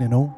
Evening all.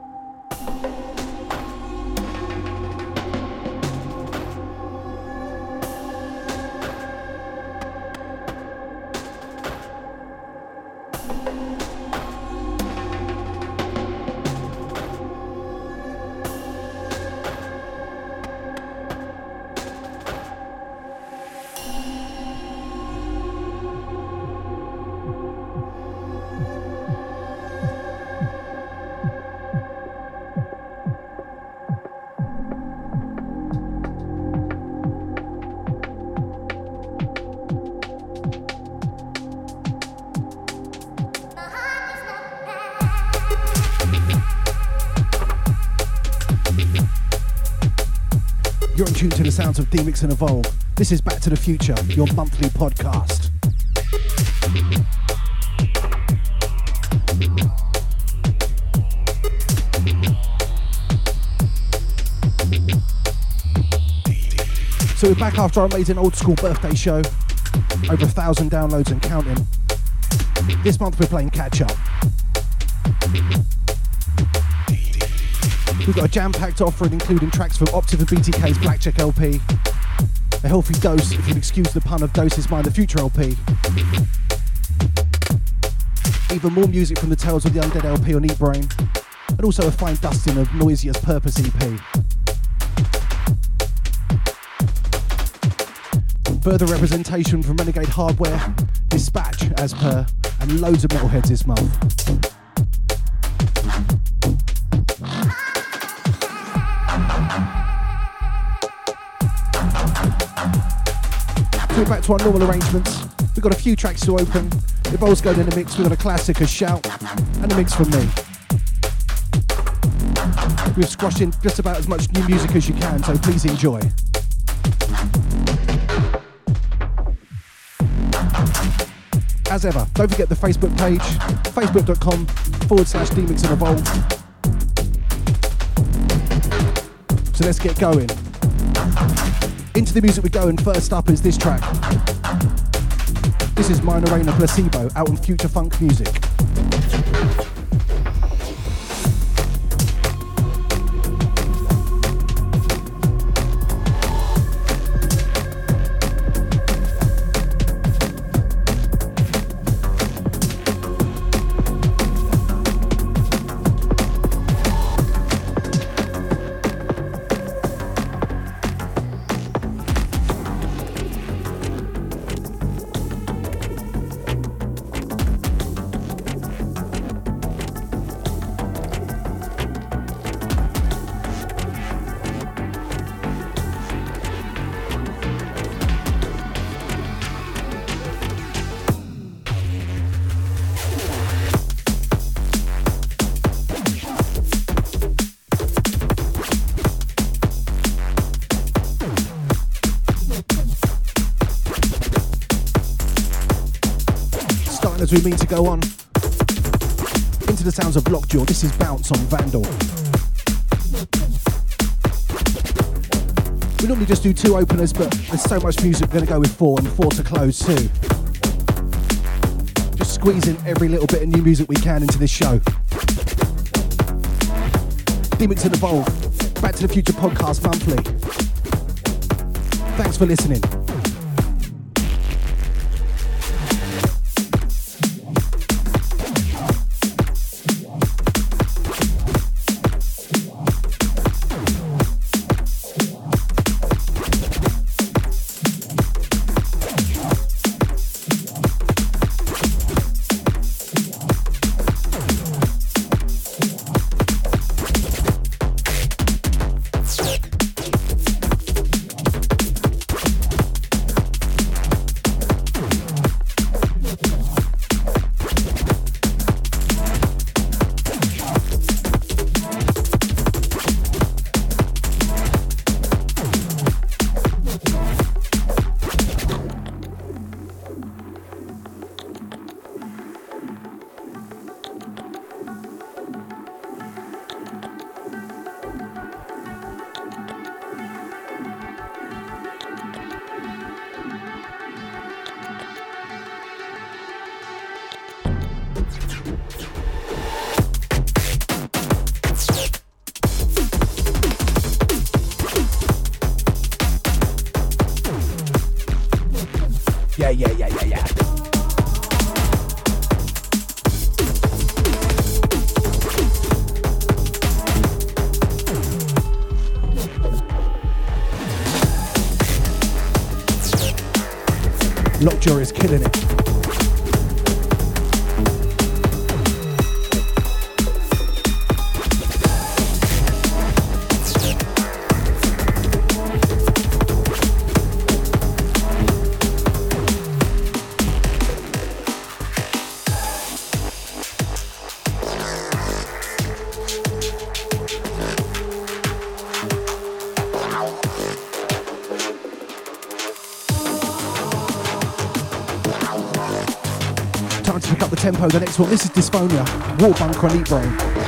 The sounds of D-Mix and Evolve. This is Back to the Future, your monthly podcast. So we're back after our amazing old school birthday show. Over a thousand downloads and counting. This month we're playing catch up. We've got a jam-packed offering including tracks from Optiv and BTK's Blackjack LP, a healthy dose, if you'll excuse the pun, of Doses Mind the Future LP, even more music from the Tales of the Undead LP on Eat Brain, and also a fine dusting of Noisia's Purpose EP. Further representation from Renegade Hardware, Dispatch as per, and loads of Metalheadz this month. Back to our normal arrangements. We've got a few tracks to open. The all's going in the mix, we've got a classic, a shout, and a mix from me. We've squashed in just about as much new music as you can, so please enjoy. As ever, don't forget the Facebook page, facebook.com forward slash DMix and Evolve. So let's get going. Into the music we go, and first up is this track. This is Minor Rain Placebo out on Future Funk Music. We mean to go on. Into the sounds of Lockjaw, this is Bounce on Vandal. We normally just do two openers, but there's so much music, we're going to go with four, and four to close too. Just squeezing every little bit of new music we can into this show. D-Mix and Evolve, Back to the Future podcast monthly. Thanks for listening. Tempo. The next one, this is Dysphonia, War Bunker and Eat Brain.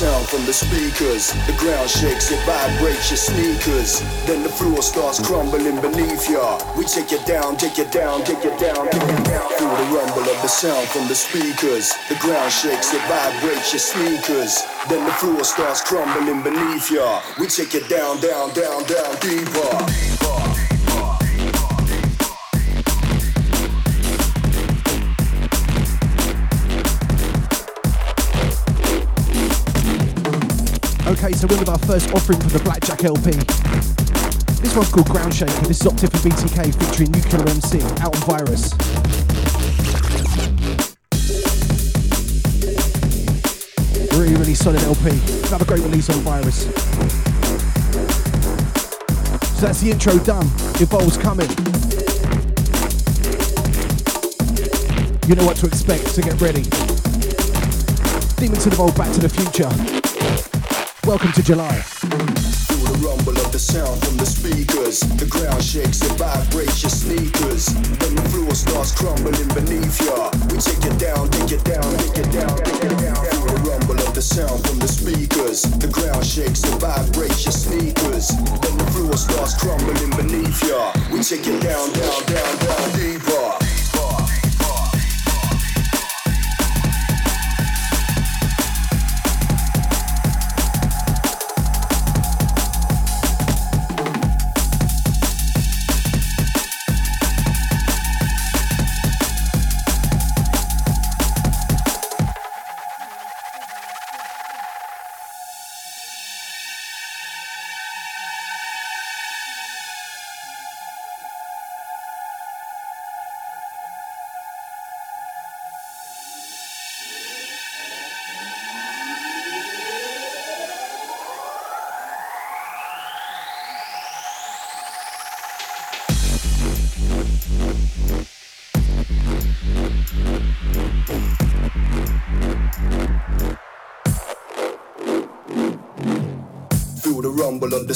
The speakers, the ground shakes, it vibrates your sneakers. Then the floor starts crumbling beneath ya. We take you down, take you down, take you down, take you down. Through the rumble of the sound from the speakers. The ground shakes, it vibrates your sneakers. Then the floor starts crumbling beneath ya. We take you down, down, down, down, deeper. Okay, so we're with our first offering for the Blackjack LP. This one's called Ground Shaker. This is Optiv for BTK featuring Nuclear MC out on Virus. Really, really solid LP. Another great release on Virus. So that's the intro done. Evolve's coming. You know what to expect, so get ready. Demons Evolve Back to the Future. Welcome to July. Feel the rumble of the sound from the speakers. The ground shakes, it vibrates your sneakers. Then the floor starts crumbling beneath ya. We take it down, take it down, take it down, take it down. Feel the rumble of the sound from the speakers. The ground shakes, it vibrates your sneakers. Then the floor starts crumbling beneath ya. We take it down, down, down, down deeper.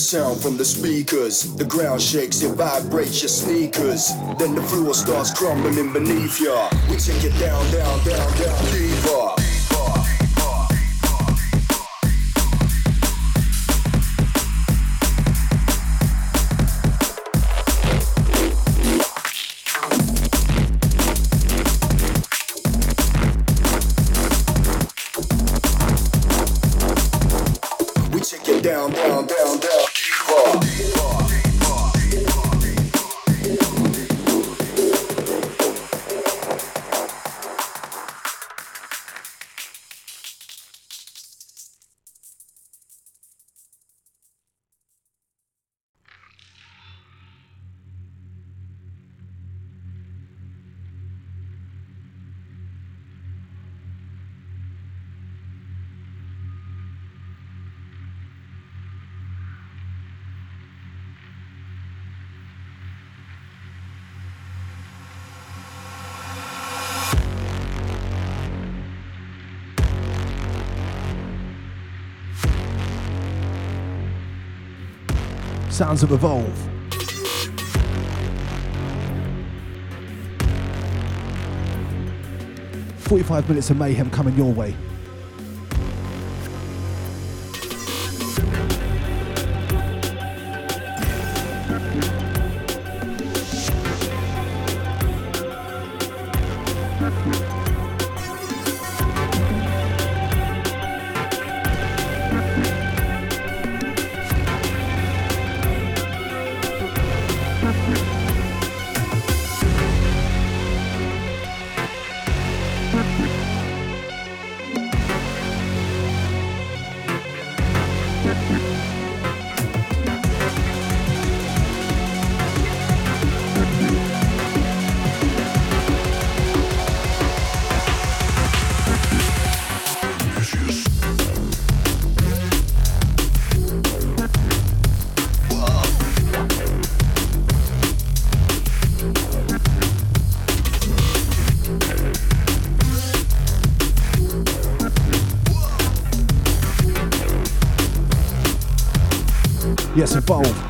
Sound from the speakers. The ground shakes, it vibrates your sneakers. Then the floor starts crumbling beneath ya. We take it down, down, down, down, deeper. Sounds of Evolve. Forty-five minutes of mayhem coming your way. Yes,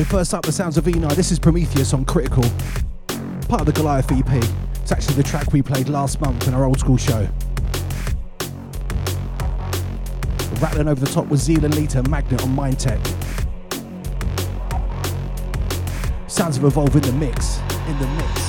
So first up, the sounds of Enei. This is Prometheus on Critical, part of the Goliath EP. It's actually the track we played last month in our old school show. Rattling over the top with Zealand Lita Magnet on Mindtech. Sounds of Evolve in the mix, in the mix.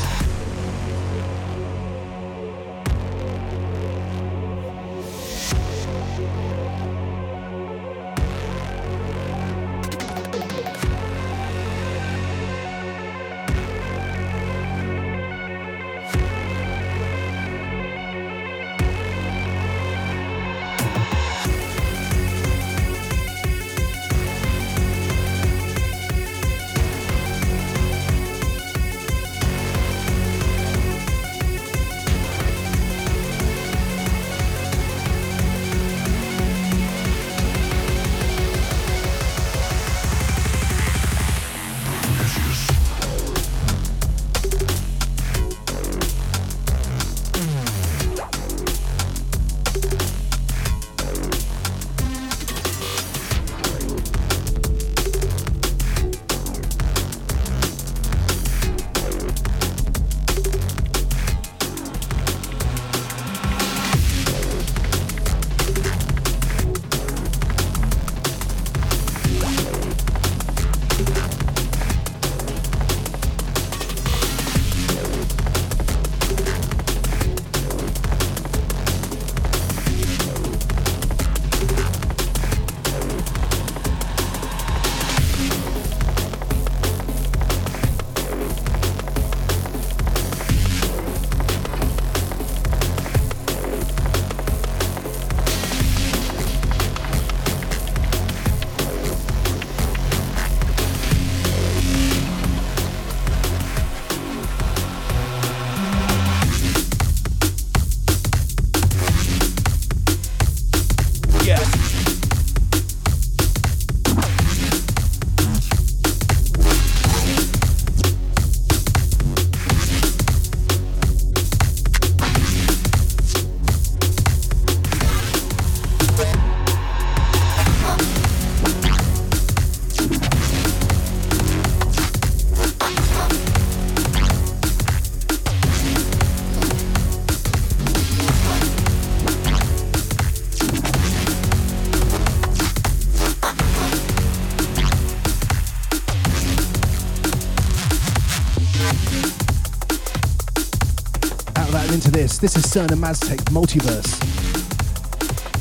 This is Cerner Maztek Multiverse,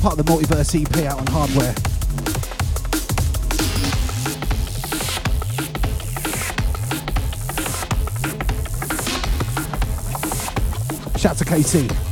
part of the Multiverse EP out on hardware. Shout to KC.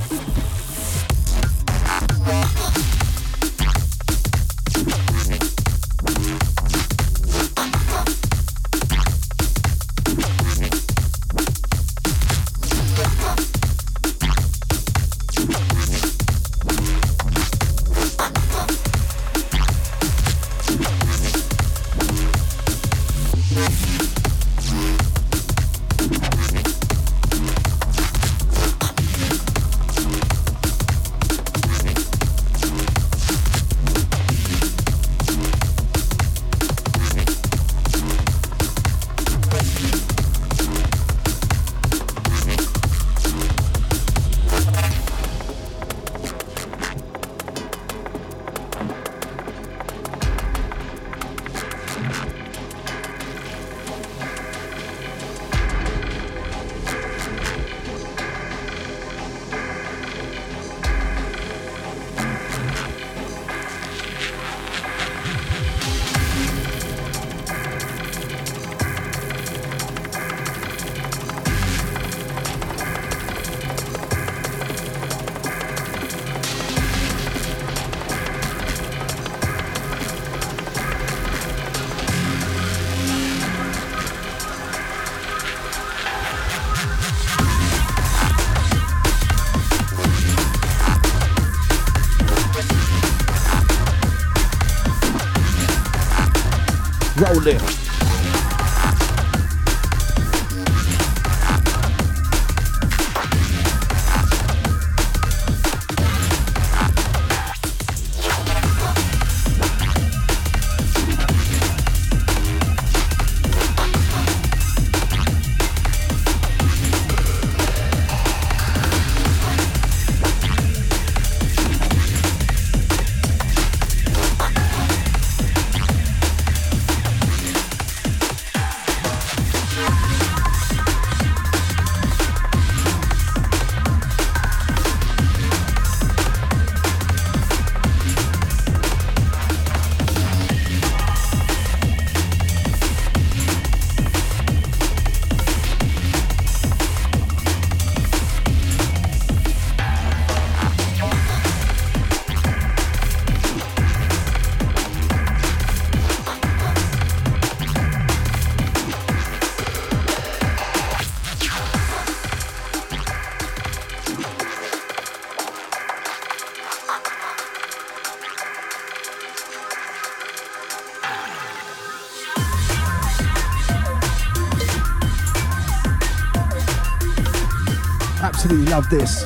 Love this.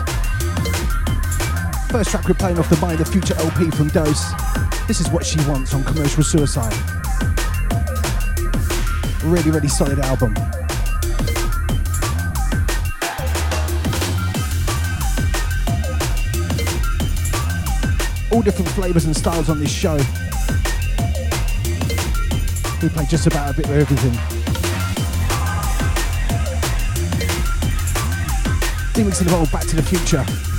First track we're playing off the Mind the Future LP from Dose. This is what she wants on Commercial Suicide. Really, really solid album. All different flavours and styles on this show. We play just about a bit of everything. Remixing of old Back to the Future.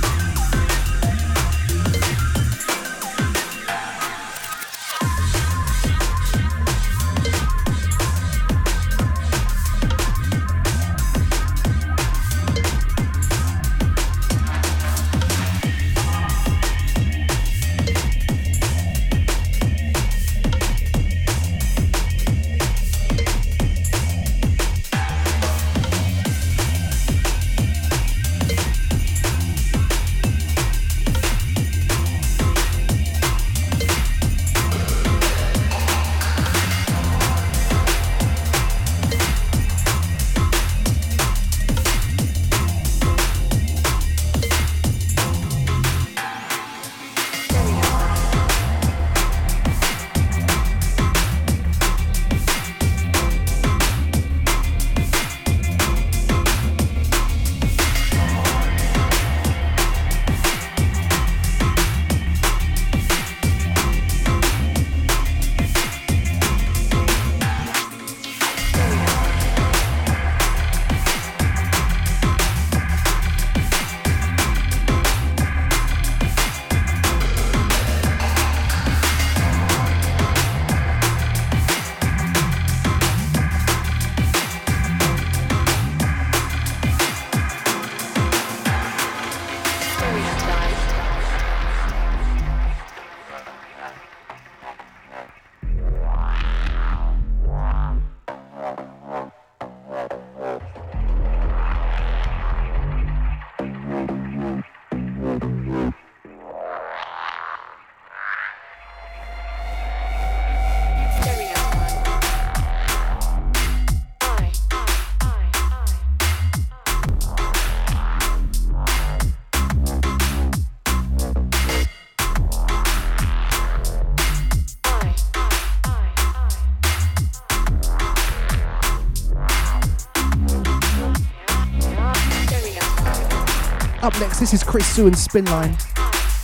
This is Chris Sue and Spinline.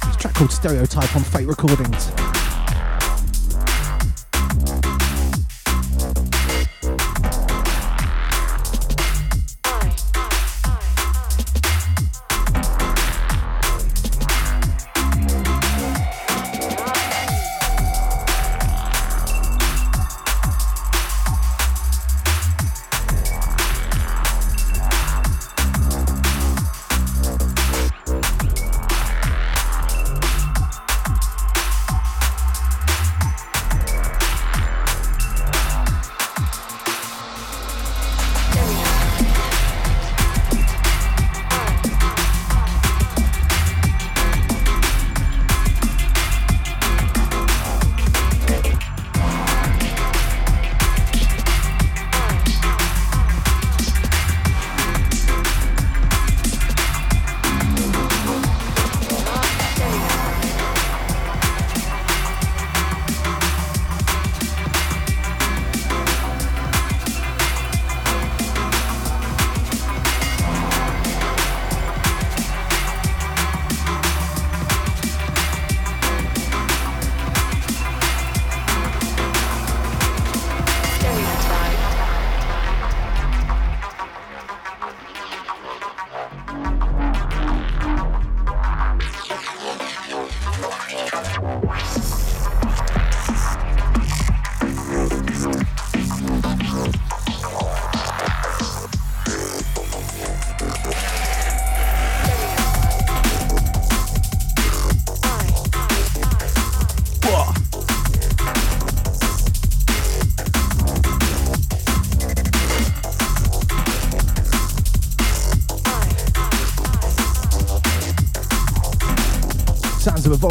It's a track called Stereotype on Fate Recordings.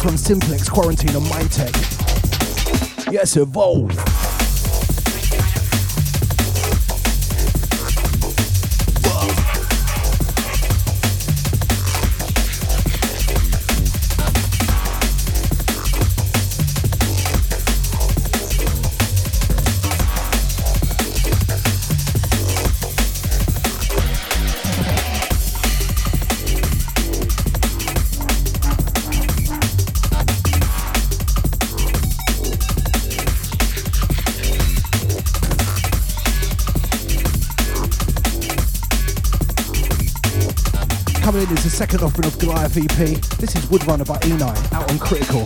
This one's Simplex Quarantine on Mindtech. Yes, evolve. In is the second offering of Goliath EP. This is Woodrunner by Enei, out on Critical.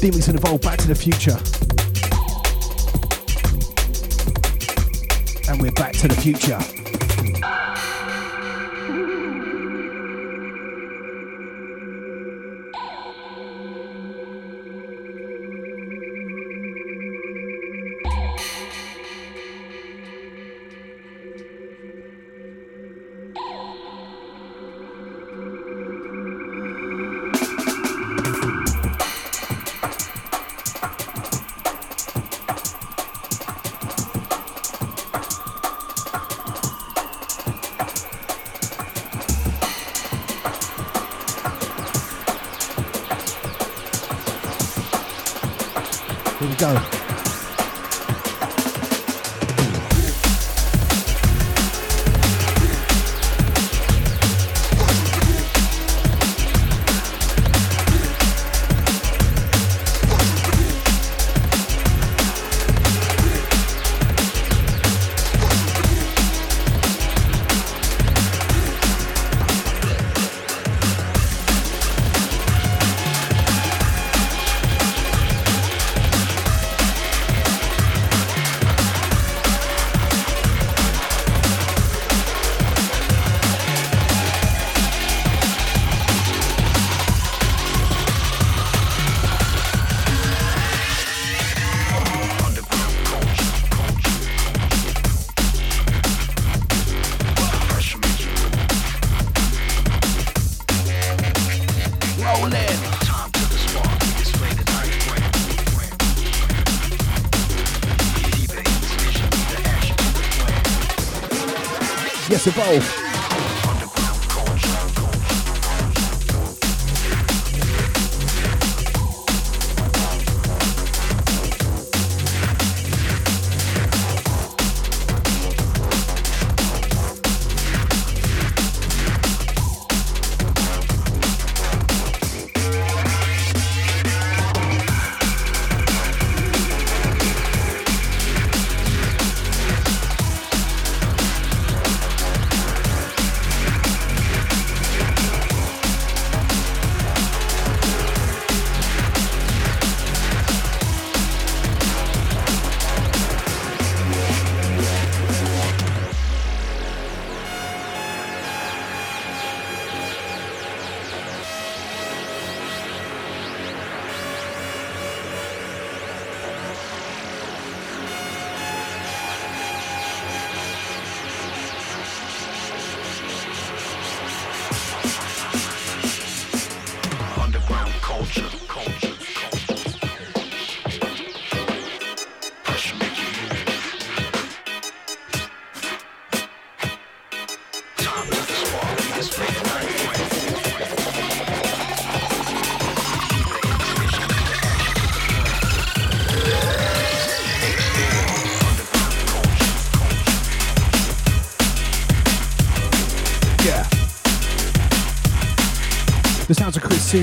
D-Mix and Evolve Back to the Future. And we're back to the future.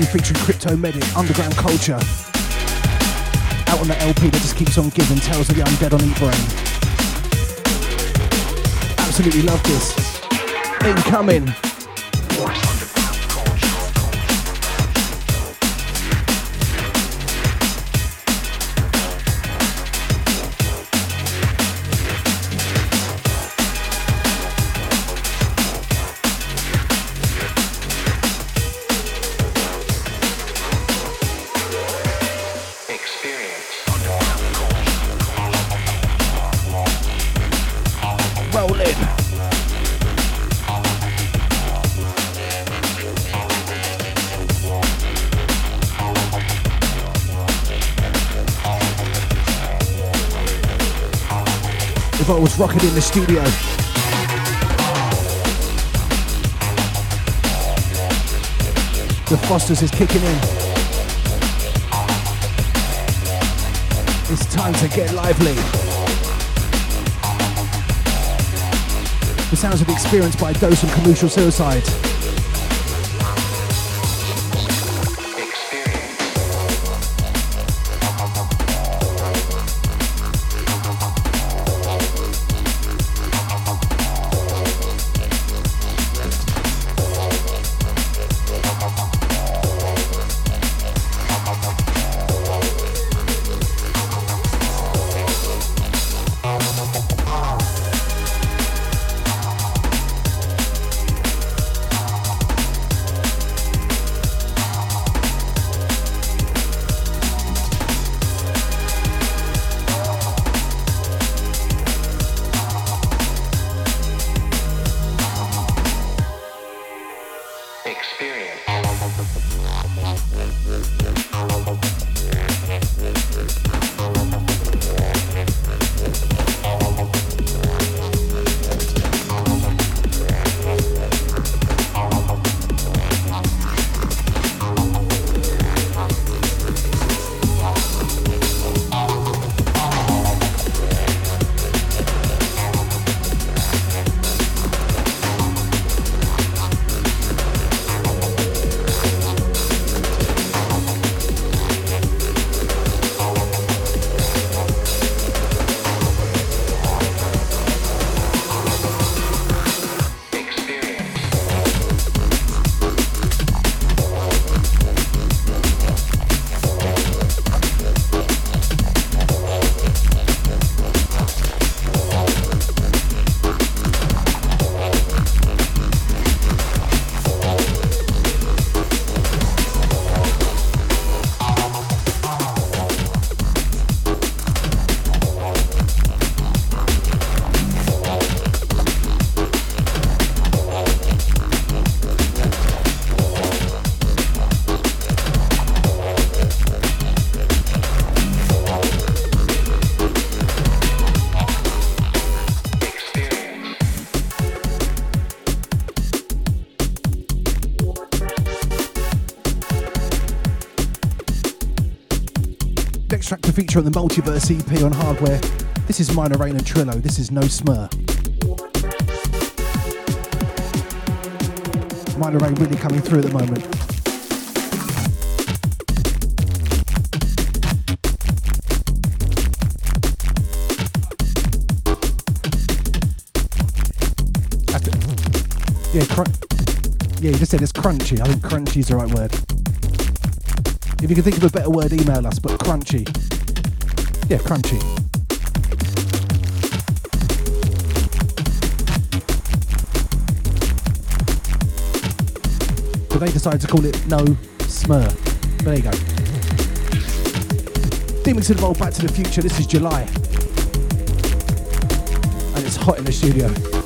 Featuring Crypto Medic, Underground Culture. Out on the LP that just keeps on giving, Tales of the Undead on Eat Brain. Absolutely love this. Incoming. Rocking in the studio. The Fosters is kicking in. It's time to get lively. The sounds of the experience by Dose and Commercial Suicide. Feature on the Multiverse EP on hardware. This is Minor Rain and Trillo. This is No Smur. Minor Rain really coming through at the moment. Yeah, cr- yeah, you just said it's crunchy. I think crunchy is the right word. If you can think of a better word, email us, but crunchy. Yeah, crunchy. But they decided to call it No Smur. There you go. Demons Involved Back to the Future. This is July. And it's hot in the studio.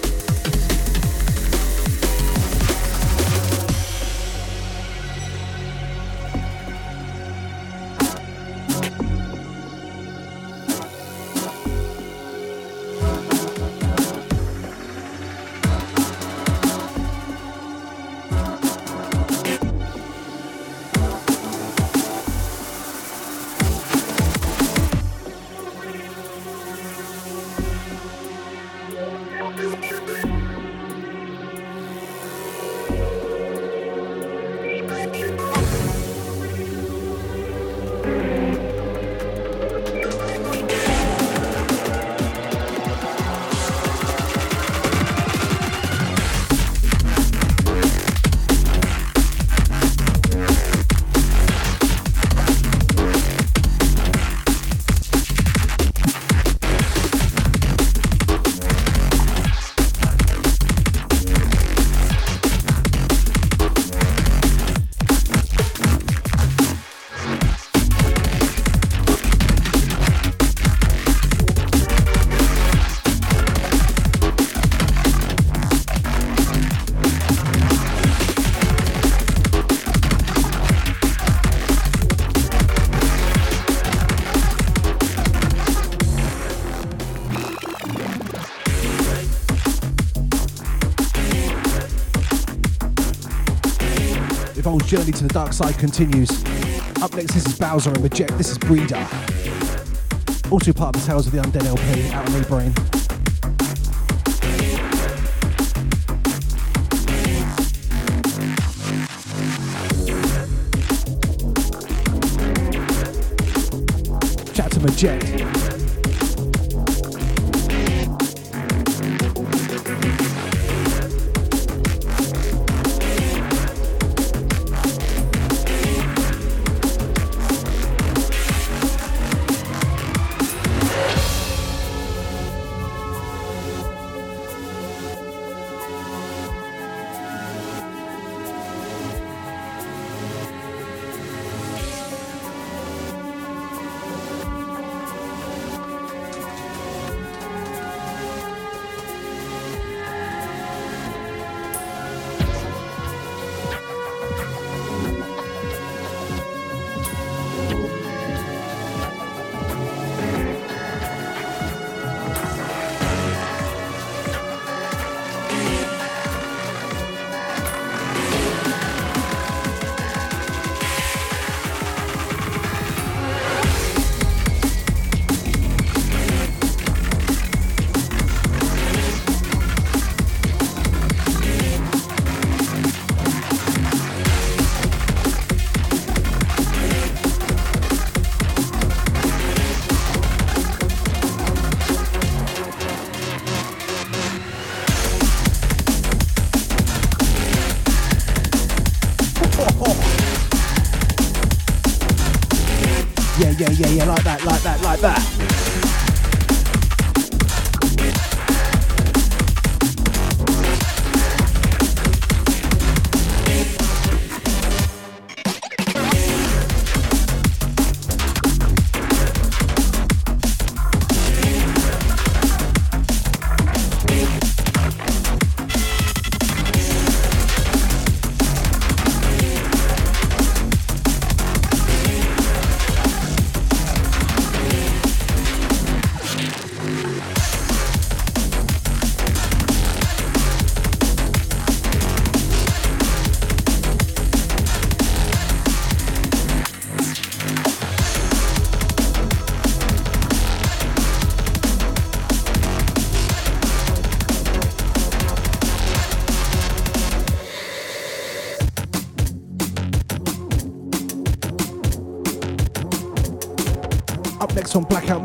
Journey to the dark side continues. Up next, this is Bowser and Reject. This is Breeder. Also part of the Tales of the Undead LP out on Brain. Chat to Maject.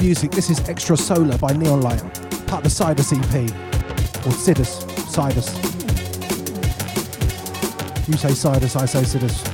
Music. This is Extra Solar by Neon Light, part of the Sidus EP, or Sidus, Sidus. You say Sidus, I say Sidus.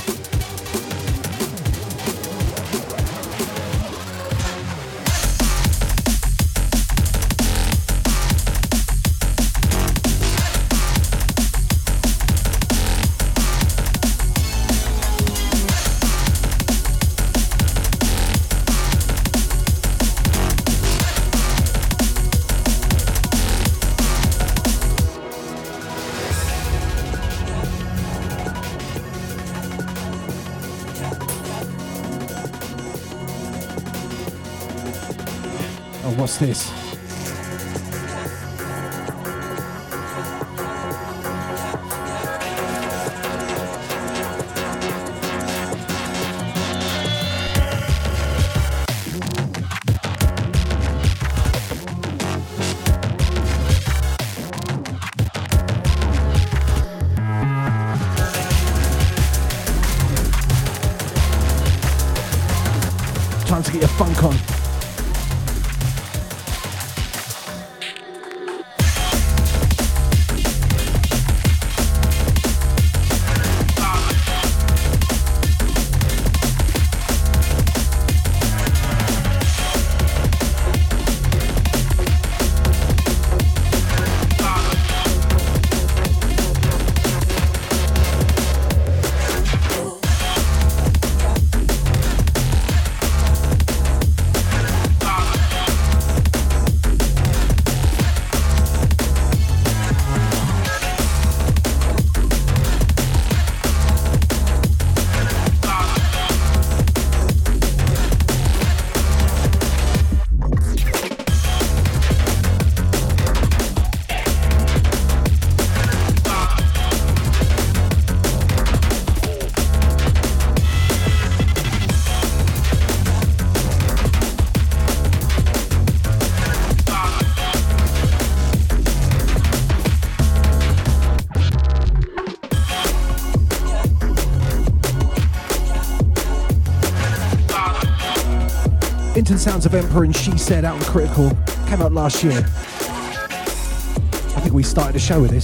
Of Emperor and She Said out on Critical. Came out last year. I think we started the show with this.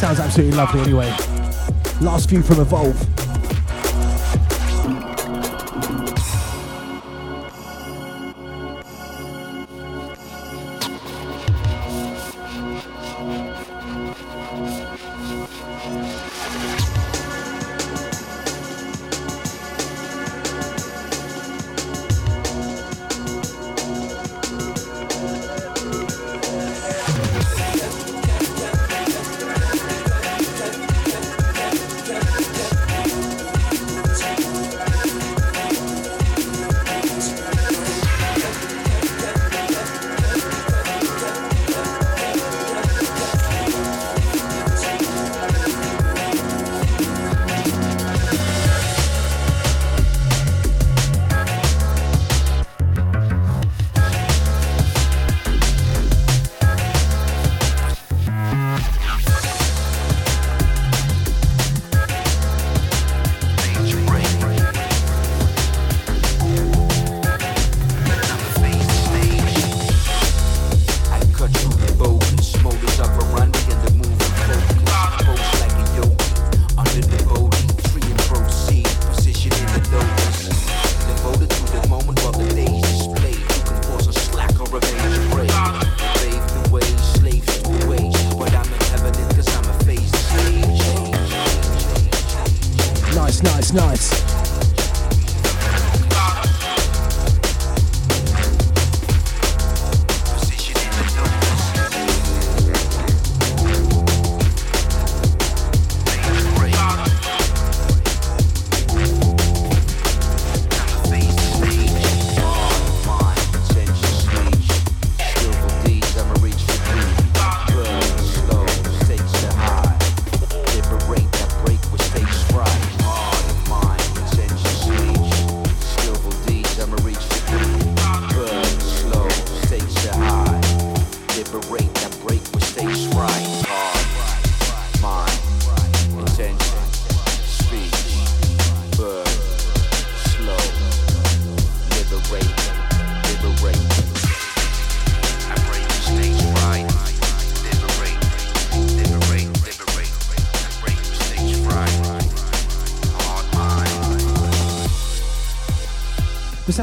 Sounds absolutely lovely anyway. Last few from Evolve.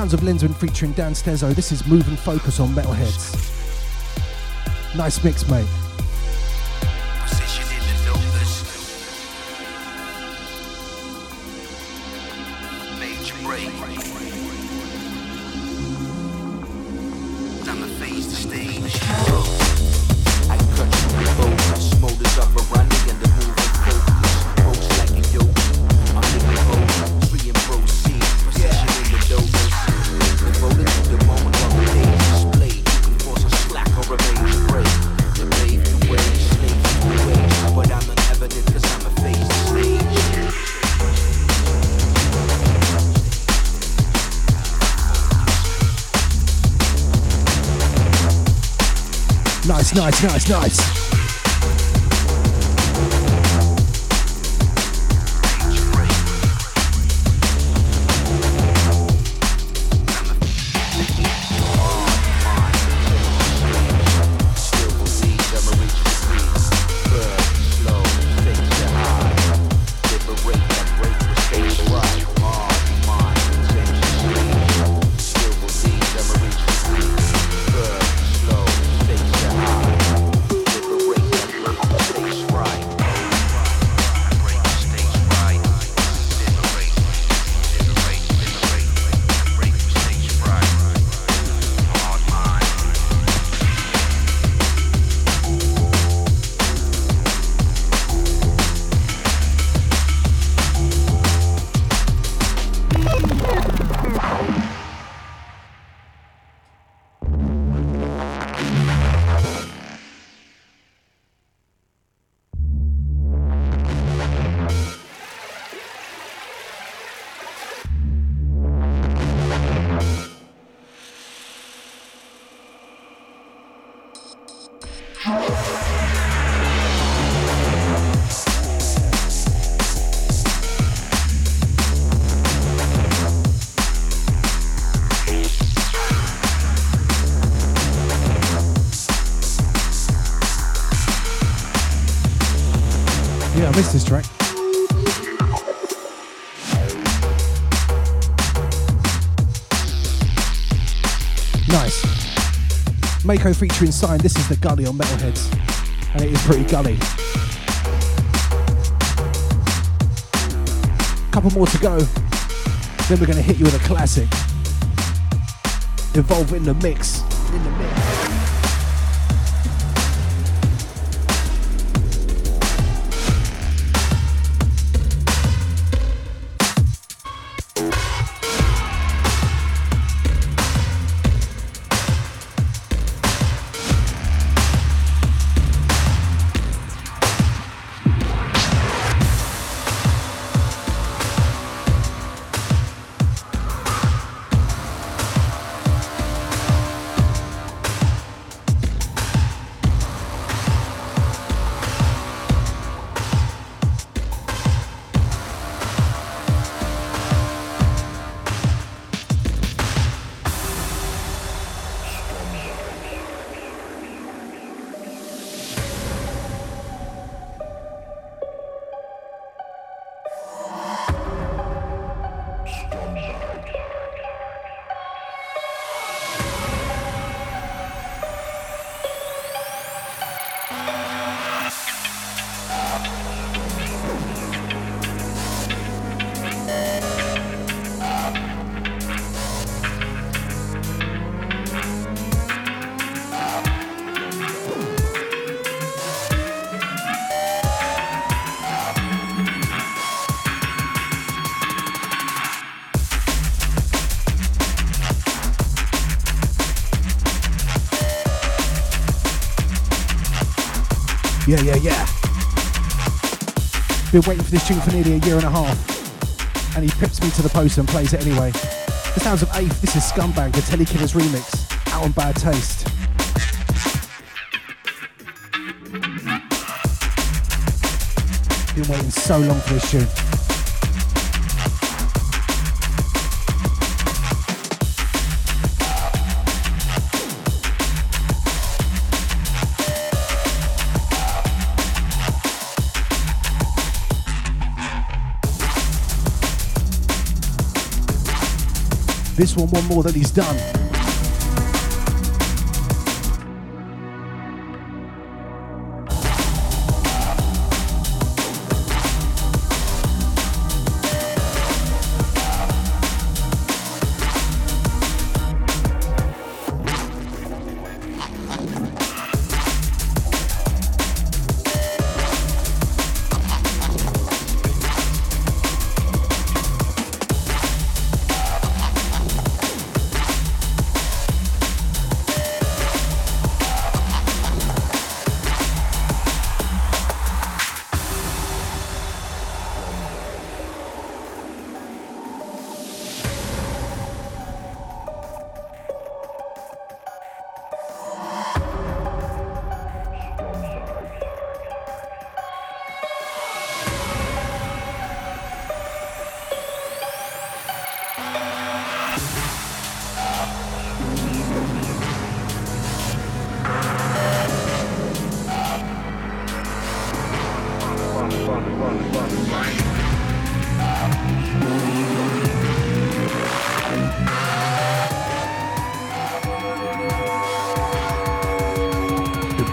Sounds of Lenzman featuring Dan Stezo. This is Move and Focus on Metalheadz. Nice mix, mate. Nice, nice, nice. Mako featuring Sign. This is the Gully on Metalheadz, and it is pretty gully. Couple more to go, then we're to hit you with a classic. Evolve in the mix. In the mix. Been waiting for this tune for nearly a year and a half, and he pips me to the post and plays it anyway. The sounds of Eighth, this is Scumbag, the Teddy Killerz remix, out on Bad Taste. Been waiting so long for this tune. This one, one more that he's done.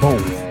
boom.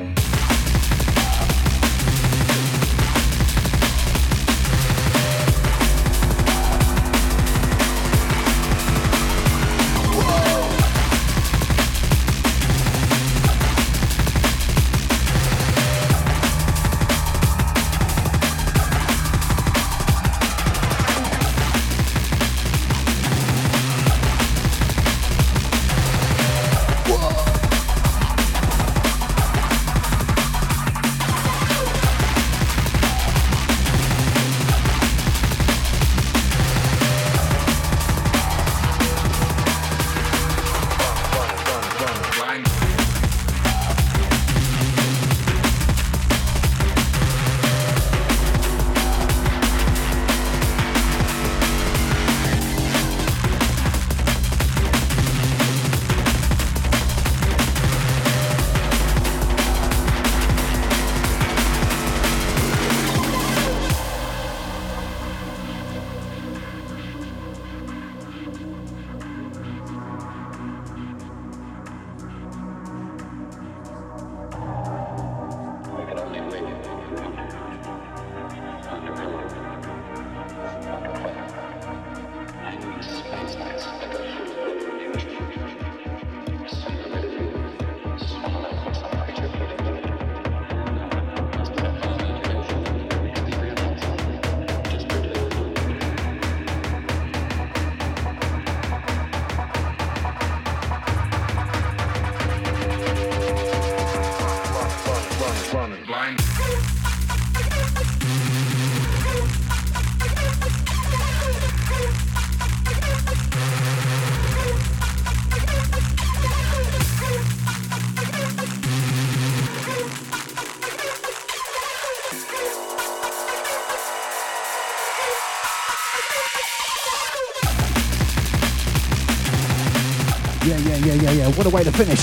What a way to finish.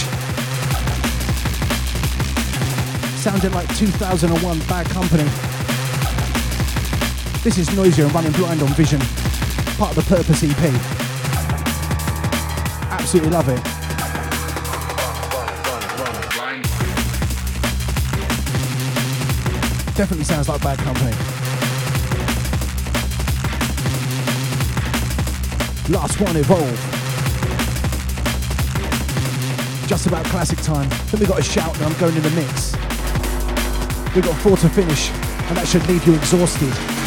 Sounded like 2001 Bad Company. This is Noisia and Running Blind on Vision, part of the Purpose EP. Absolutely love it. Definitely sounds like Bad Company. Last one, Evolve just about classic time. Then we got a shout and I'm going in the mix. We've got four to finish, and that should leave you exhausted.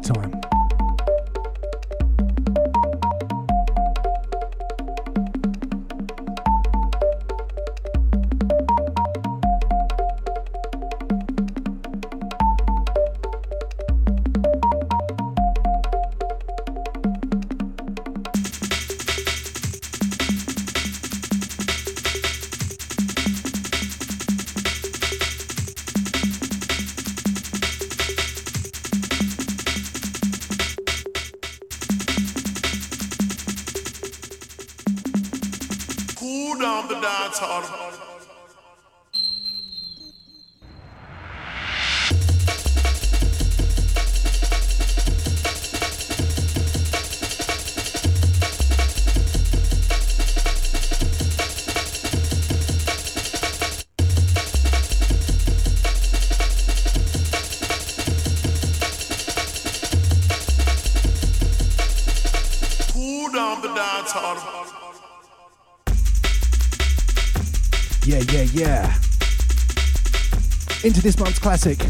Time. Into this month's classic.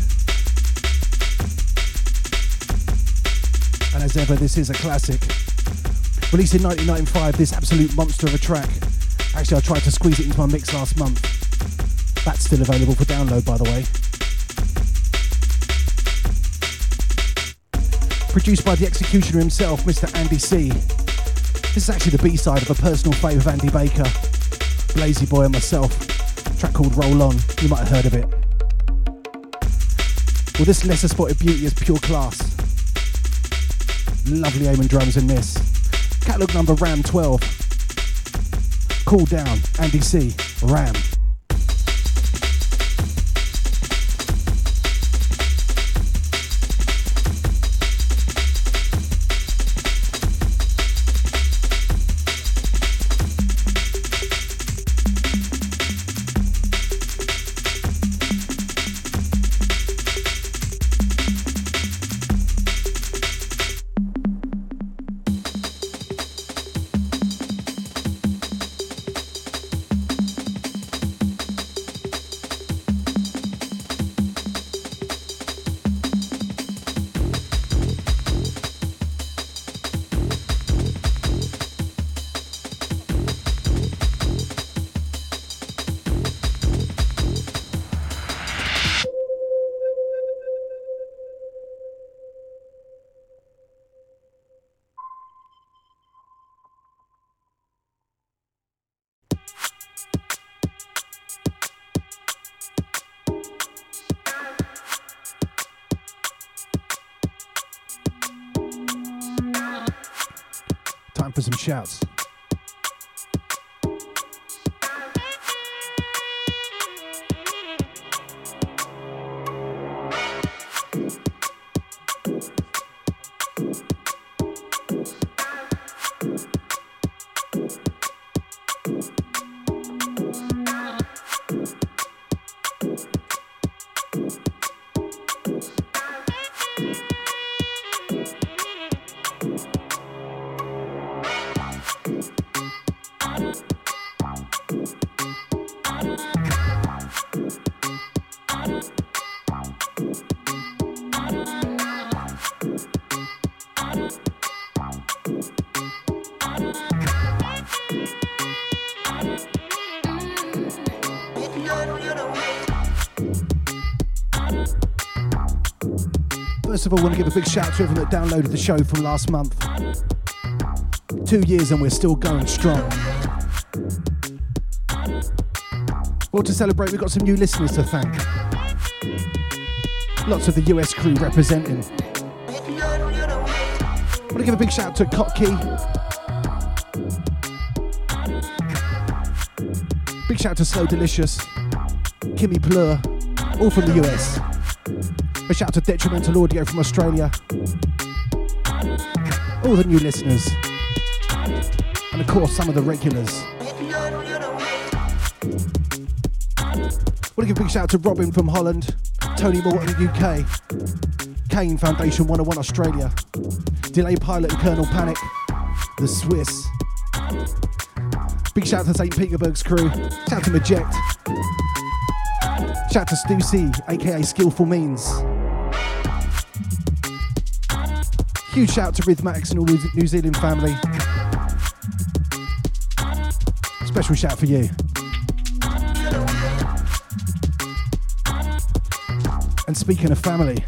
And as ever, this is a classic. Released in 1995, this absolute monster of a track. Actually, I tried to squeeze it into my mix last month. That's still available for download, by the way. Produced by the executioner himself, Mr. Andy C. This is actually the B-side of a personal favourite of Andy Baker, Blazy Boy and myself. Track called Roll On. You might have heard of it. Well, this lesser spotted beauty is pure class. Lovely Amen drums in this. Catalogue number RAM 12. Cool down, Andy C. RAM. Of all, I want to give a big shout out to everyone that downloaded the show from last month. Two years and we're still going strong. Well, to celebrate, we've got some new listeners to thank. Lots of the US crew representing. I want to give a big shout out to Kotkey. Big shout out to Slow Delicious, Kimmy Plur, all from the US. Shout out to Detrimental Audio from Australia. All the new listeners. And of course, some of the regulars. Want to give a big shout out to Robin from Holland, Tony Morton, UK, Kane Foundation 101 Australia, Delay Pilot and Colonel Panic, The Swiss. Big shout out to St. Petersburg's crew. Shout out to Maject. Shout out to Stu C, aka Skillful Means. Huge shout out to Rhythmatics and all the New Zealand family. Special shout for you. And speaking of family,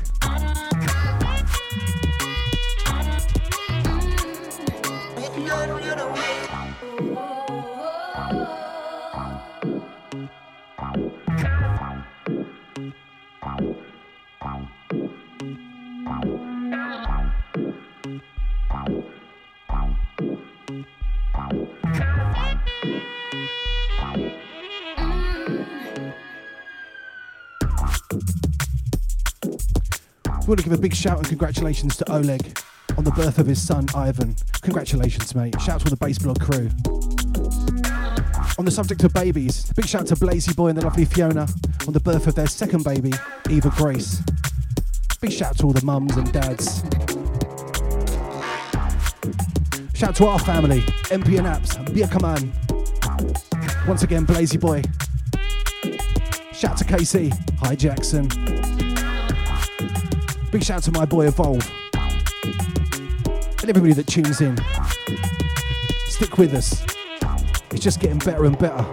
give a big shout and congratulations to Oleg on the birth of his son Ivan. Congratulations, mate. Shout to all the Bass Blog crew. On the subject of babies, big shout to Blazy Boy and the lovely Fiona on the birth of their second baby, Eva Grace. Big shout to all the mums and dads. Shout to our family, MP and Apps, Birkaman. Once again, Blazy Boy. Shout to KC, hi Jackson. Big shout out to my boy Evolve. And everybody that tunes in. Stick with us. It's just getting better and better.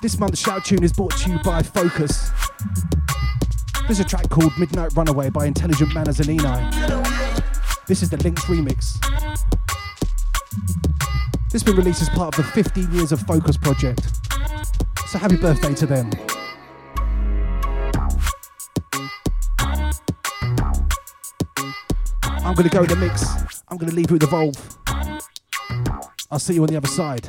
This month's shout tune is brought to you by Fokuz. There's a track called Midnight Runaway by Intelligent Manners and Enei. This is the Lynx remix. This has been released as part of the 15 years of Fokuz project. So happy birthday to them. I'm to go in the mix. I'm to leave you with Evolve. I'll see you on the other side.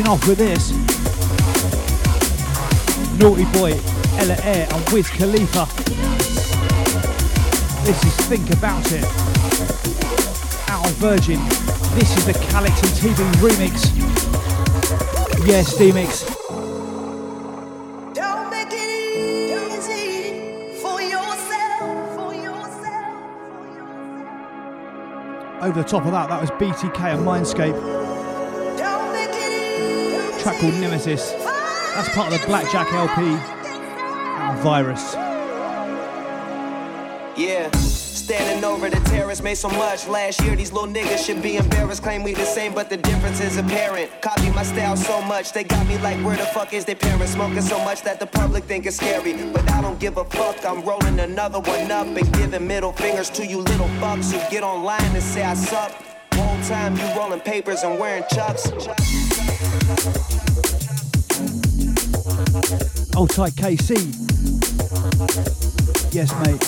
kicking off with this. Naughty Boy, Ella Eyre and Wiz Khalifa. This is Think About It. Out on Virgin. This is the Calyx and TeeBee remix. Yes, D-Mix. Over the top of that, that was BTK and Mindscape track called Nemesis. That's part of the Blackjack LP and Virus. Yeah. Standing over the terrace, made so much last year. These little niggas should be embarrassed. Claim we the same, but the difference is apparent. Copy my style so much, they got me like, where the fuck is their parents? Smoking so much that the public think it's scary. But I don't give a fuck, I'm rolling another one up and giving middle fingers to you little fucks who get online and say I suck. Whole time you rolling papers and wearing chucks. Old tight KC. Yes, mate.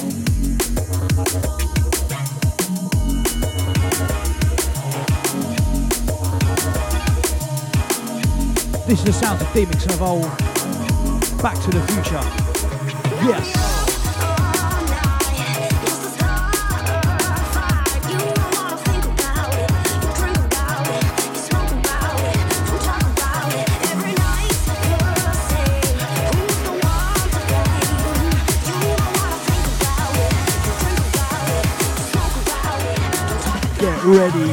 This is the sound of D-Mix old Back to the future. Yes. Ready.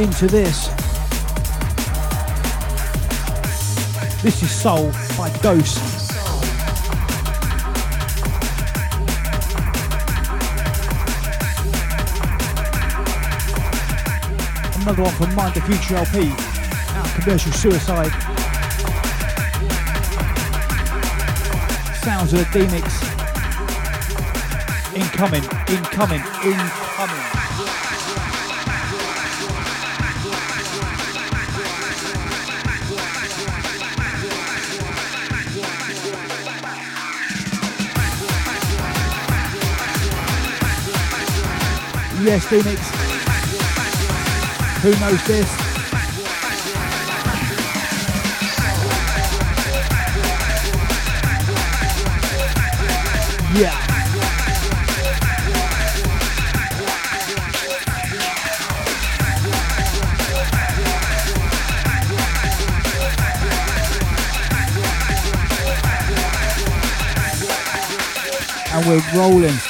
Into this. This is Soul by Ghost. Another one from Mind the Future LP, out Commercial Suicide. Sounds of the D-Mix. Incoming, incoming, incoming. Yes, Phoenix. Who knows this? Yeah. And we're rolling.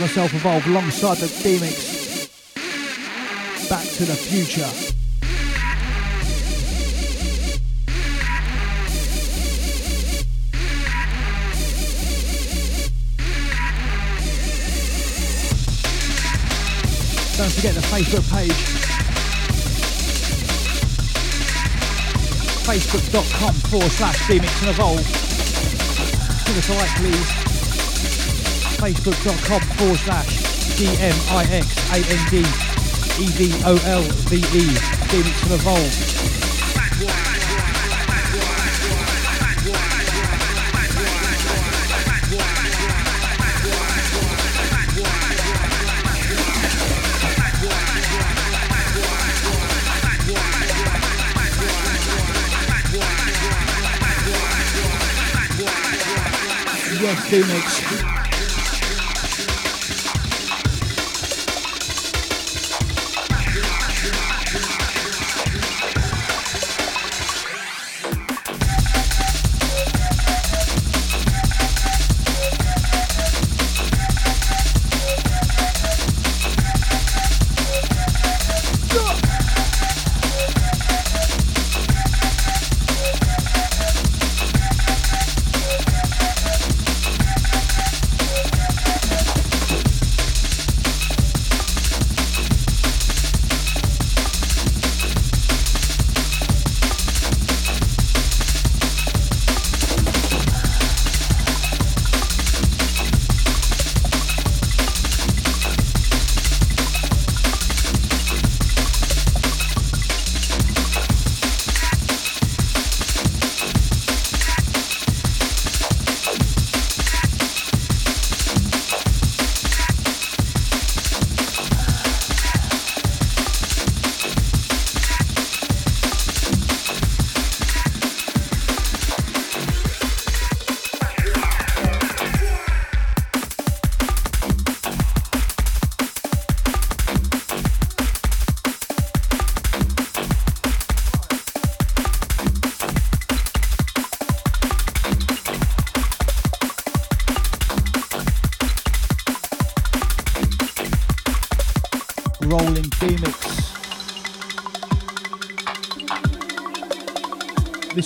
Myself evolve alongside the D-Mix. Back to the future. Don't forget the Facebook page. Facebook.com forward slash DMix and Evolve. Give us a like, please. Facebook.com forward slash D-M-I-X-A-N-D-E-V-O-L-V-E. DMix and Evolve. Yes,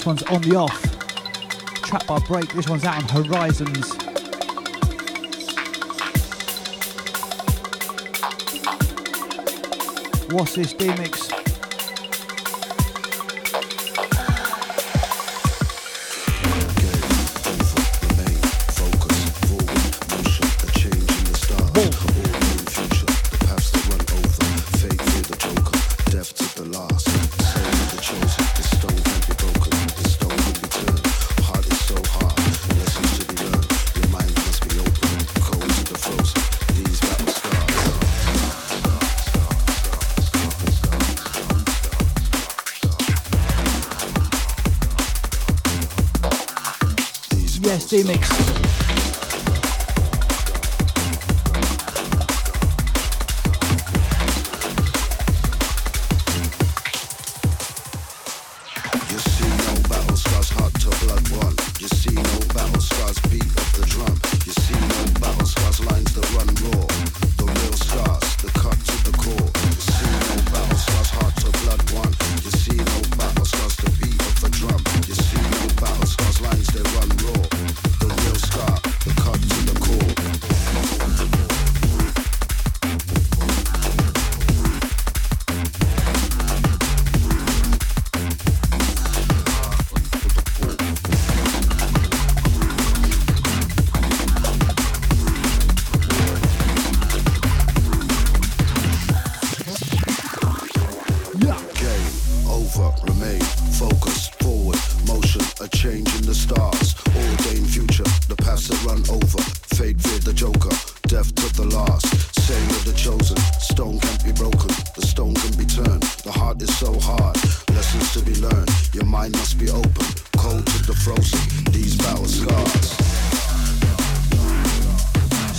one's on the off. Trap by Break. This one's out on Horizons. What's this D-Mix?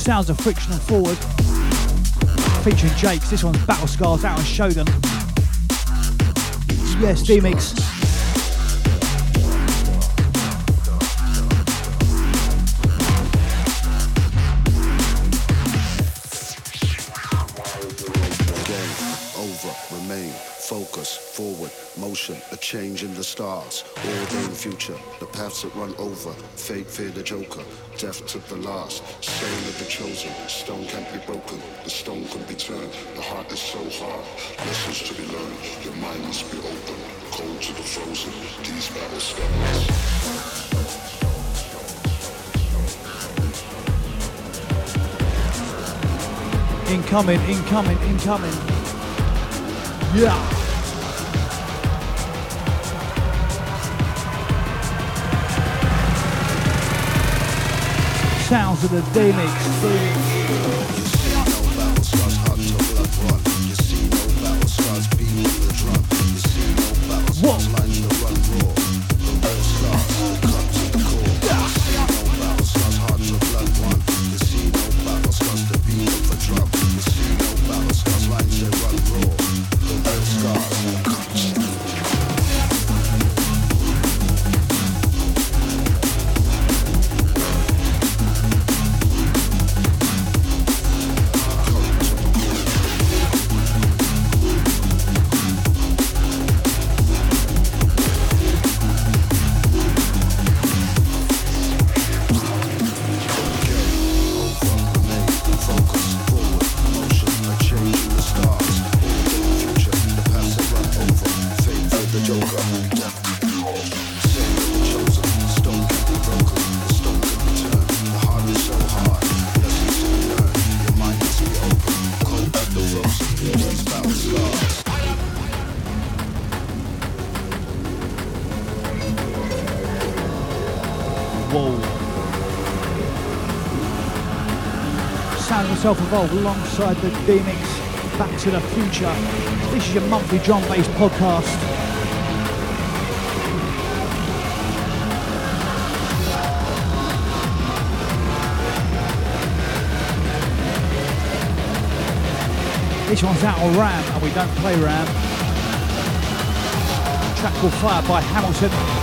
Sounds of Frictional Forward featuring Jakes. This one's Battle Scars out on Shogun. Yes, D-Mix. Stars, ordained future, the paths that run over, fate, fear the joker, death to the last, saying of the chosen, stone can't be broken, the stone can be turned, the heart is so hard, lessons to be learned, your mind must be open, cold to the frozen, these battle scars. Incoming, incoming, incoming. Yeah. Sounds of the D-Mix. Alongside the D-Mix Back to the Future. This is your monthly drum bass podcast. This one's out on RAM and we don't play RAM. Track called Fire by Hamilton.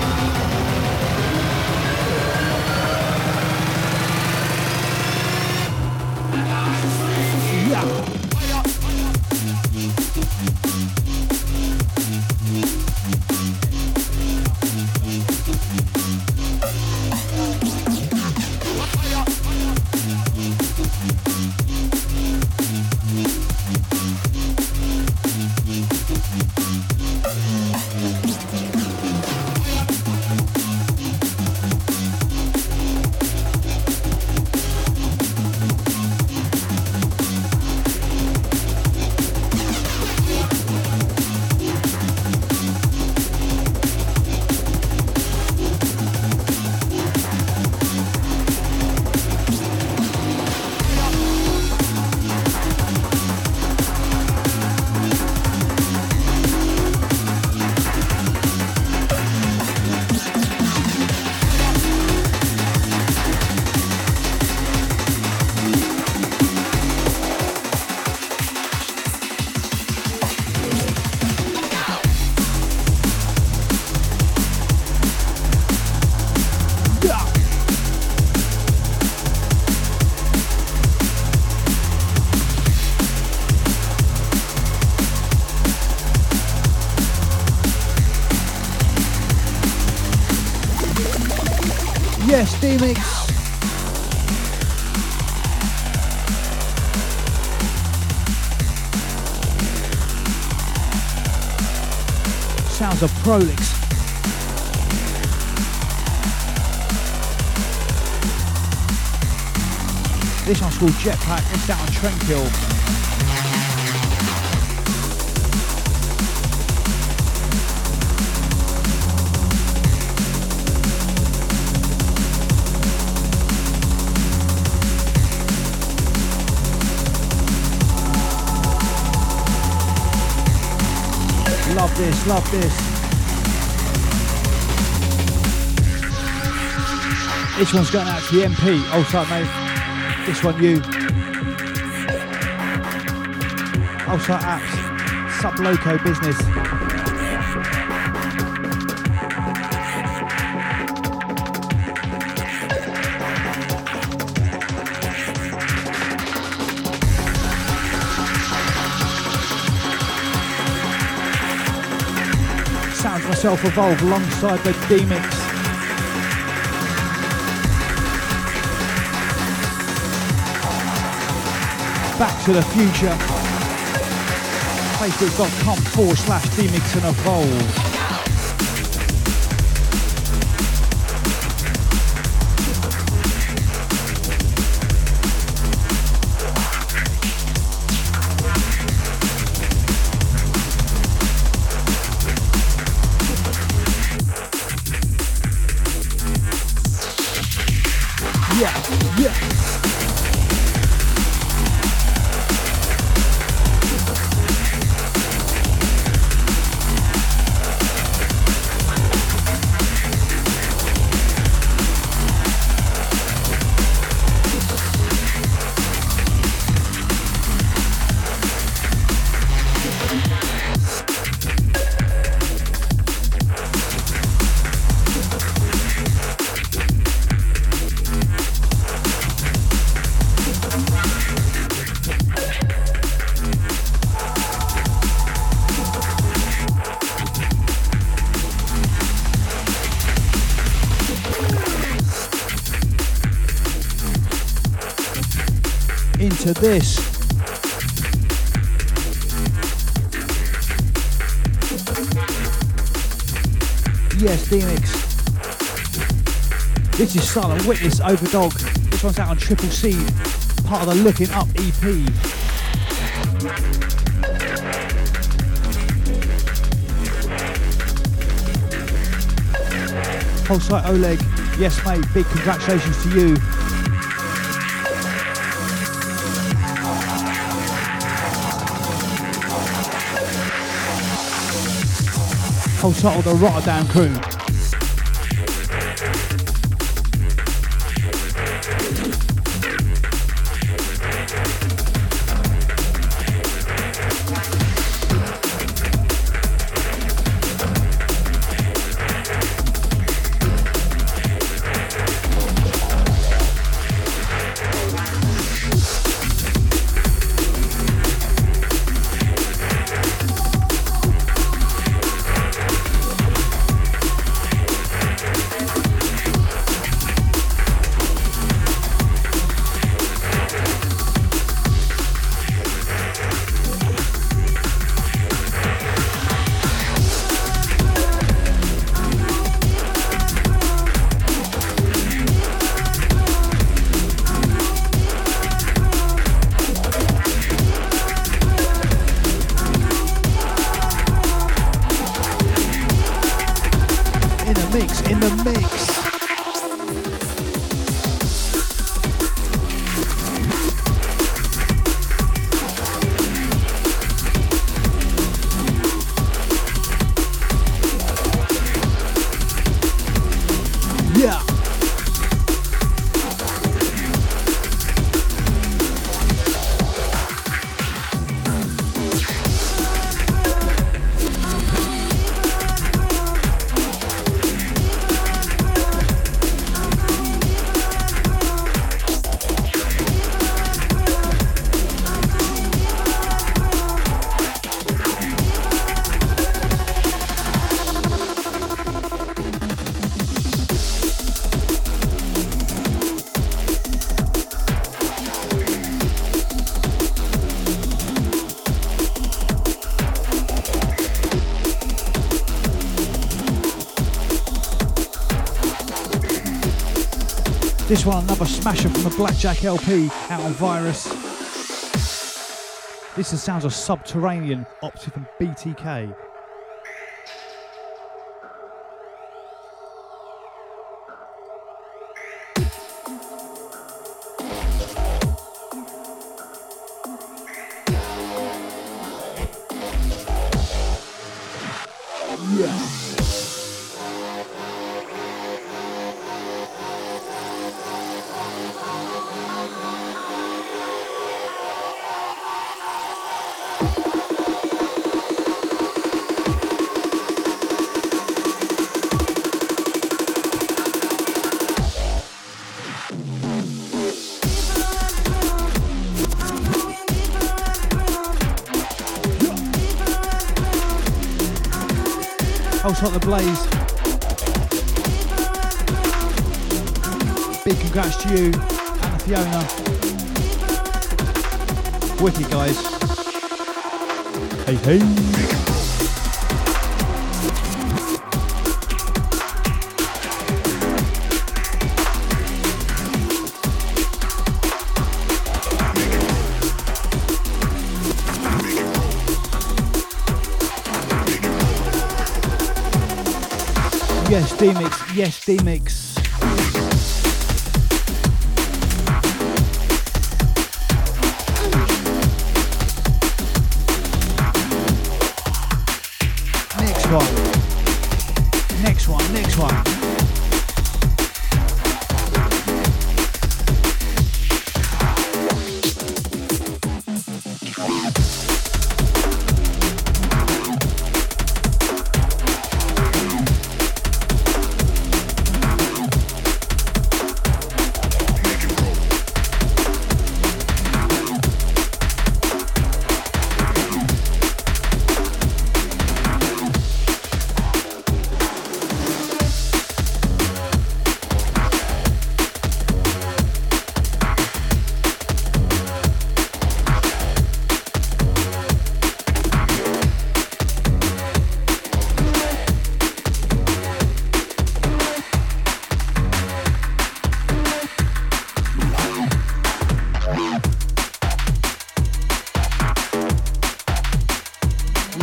Prolix. This one's called Jetpack. It's down on Trentkill. Love this, love this. This one's going out to the MP. Oh, sorry, mate. This one, you. Oh, sorry, apps. Sub loco business. Sounds myself evolve alongside the D-Mix. Back to the future. Facebook.com forward slash D-Mix and Evolve. Into this. Yes, D-Mix. This is Silent Witness Overdog. This one's out on Triple C, part of the Looking Up EP. Whole site Oleg, yes mate, big congratulations to you. Whole site of the Rotterdam crew. This one, another smasher from the Blackjack LP out on Virus. This is sounds of Subterranean, Optiv and BTK. Hot the Blaze. Big congrats to you and Fiona. Wicked guys. Hey hey. Yes, D-Mix. Yes, D-Mix.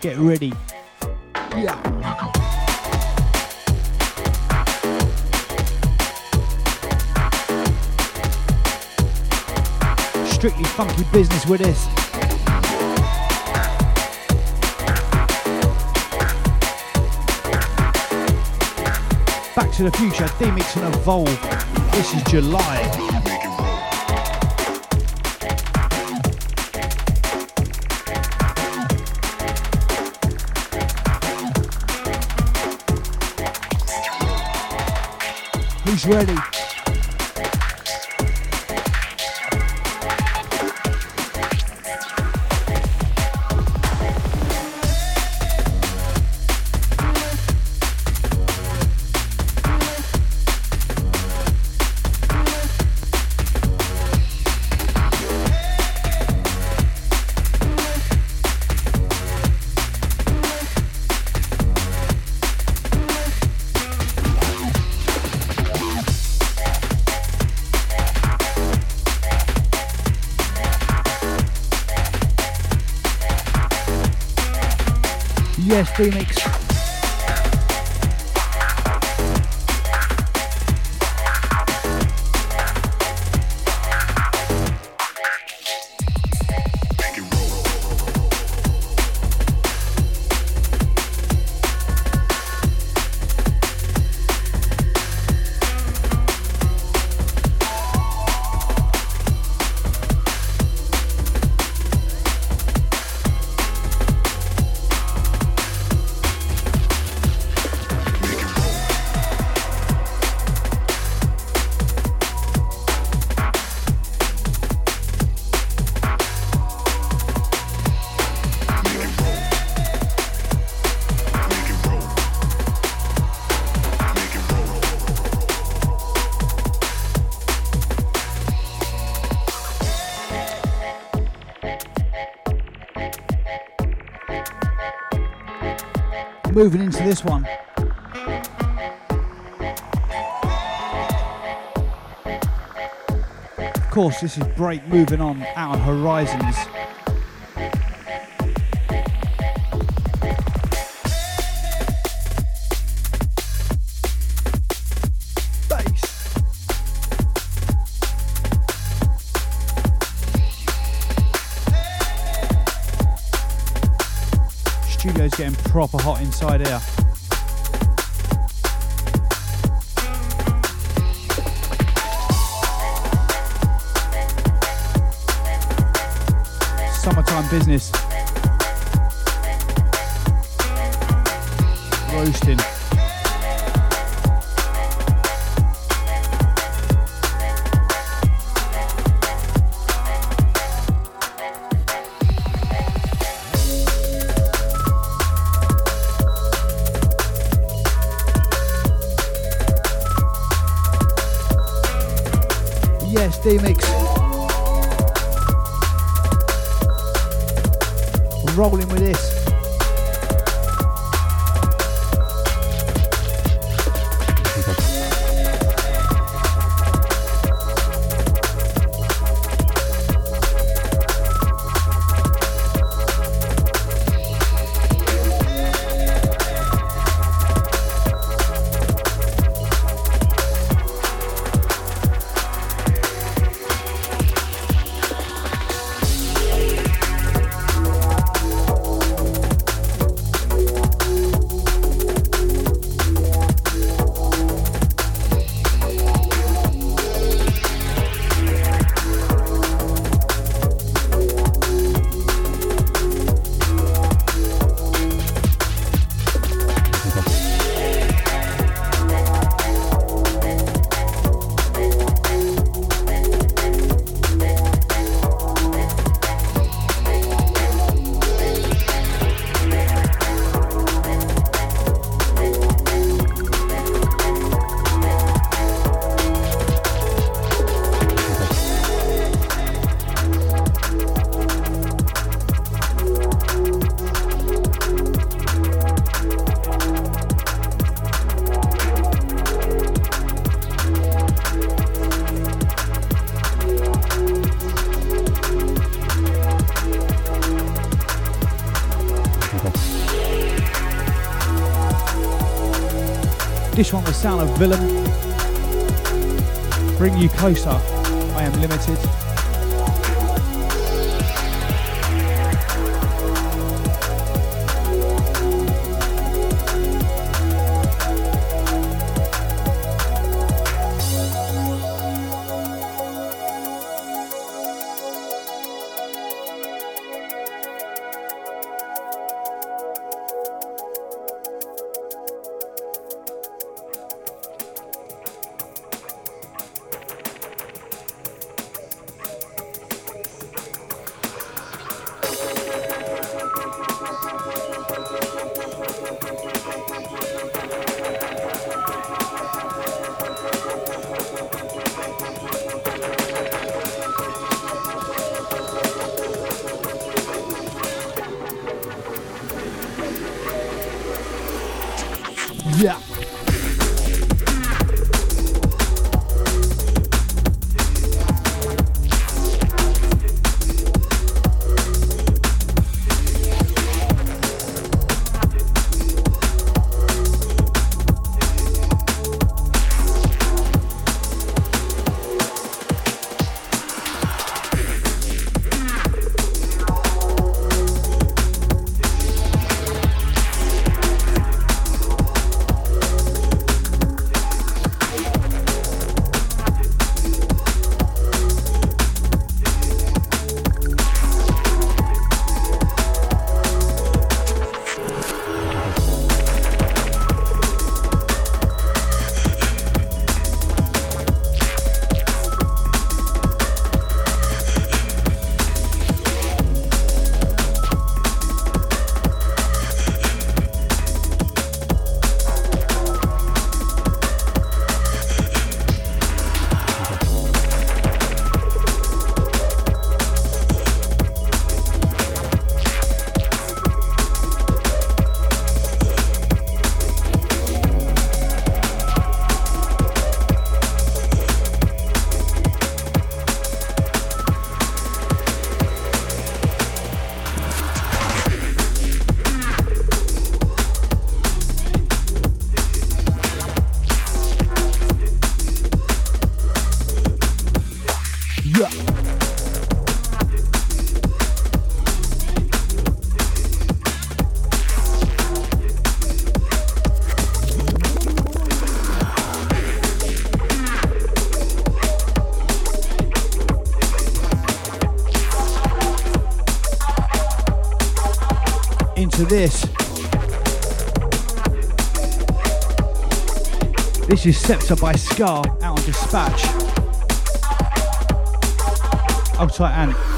Get ready. Yeah. Strictly funky business with this. To the future, D-Mix and Evolve. This is July. Who's ready? Phoenix. Moving into this one. Of course, this is Break moving on out on Horizons. Proper hot inside here. Summertime business. Roasting. Yes, D-Mix. Rolling with. This one this. This is Scepter by Scar out on Dispatch. Hold tight, Ant.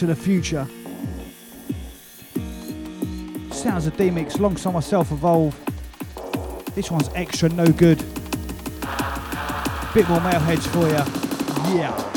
To the future. Sounds of D-Mix alongside myself Evolve. This one's extra no good. Bit more male heads for you. Yeah.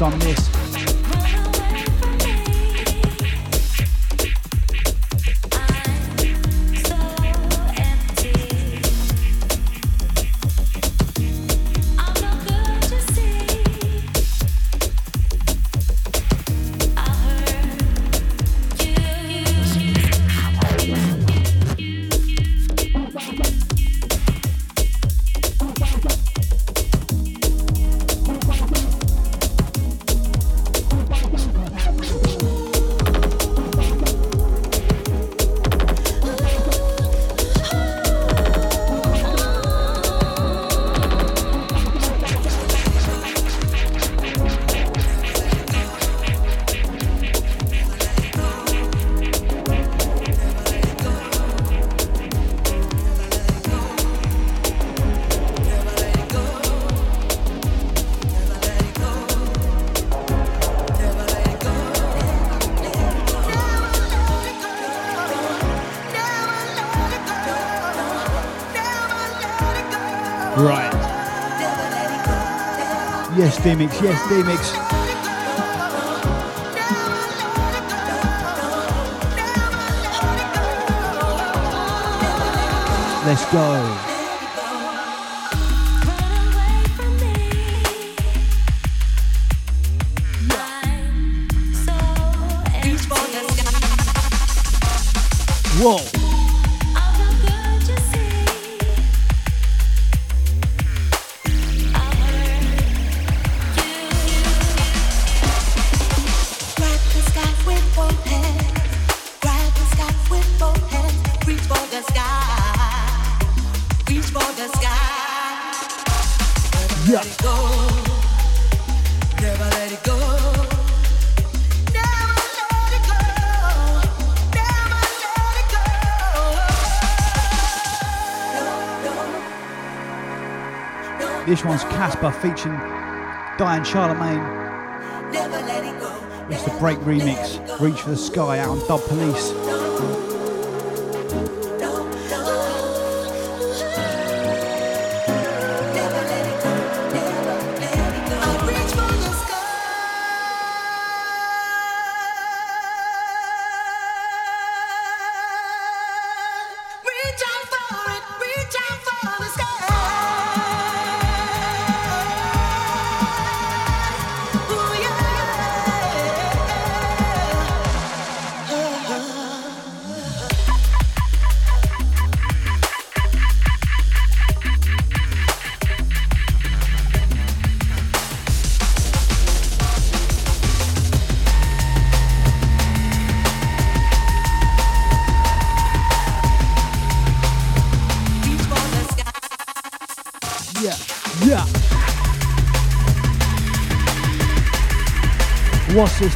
On this. D-Mix, yes, D-Mix. Let's go. This one's Caspa featuring Diane Charlemagne. It's the Break remix, Reach for the Sky out on Dub Police.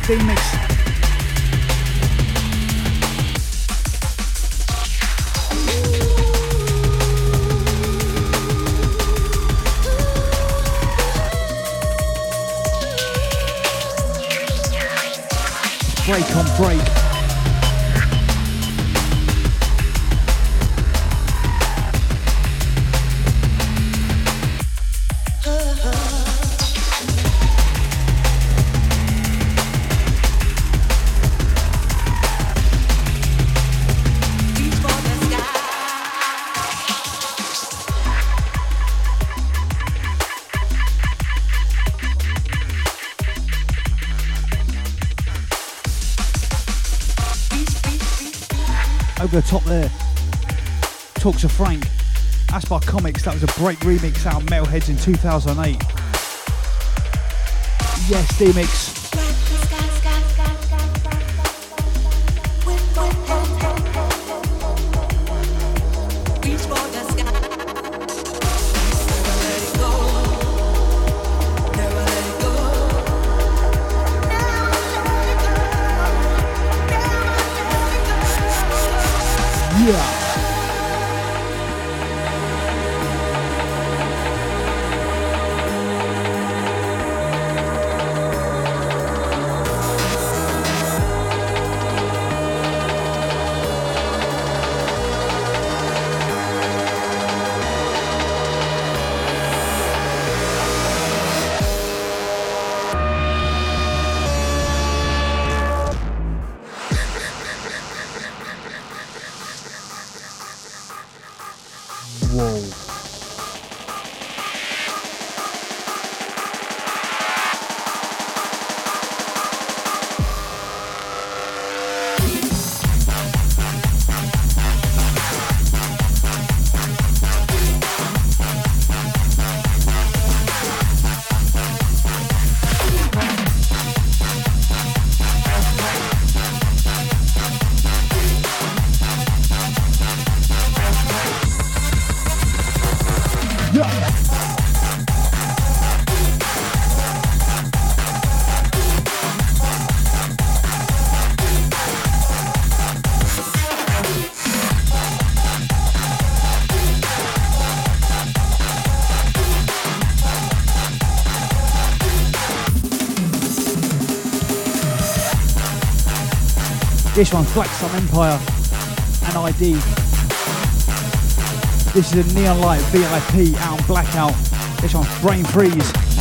This D-Mix. The top there. Talks of Frank. That's by Commix. That was a break remix out of Metalheadz in 2008. Yes, D-Mix. This one's Black Sun Empire and ID. This is a Neon Light VIP out on Blackout. This one's Brain Freeze.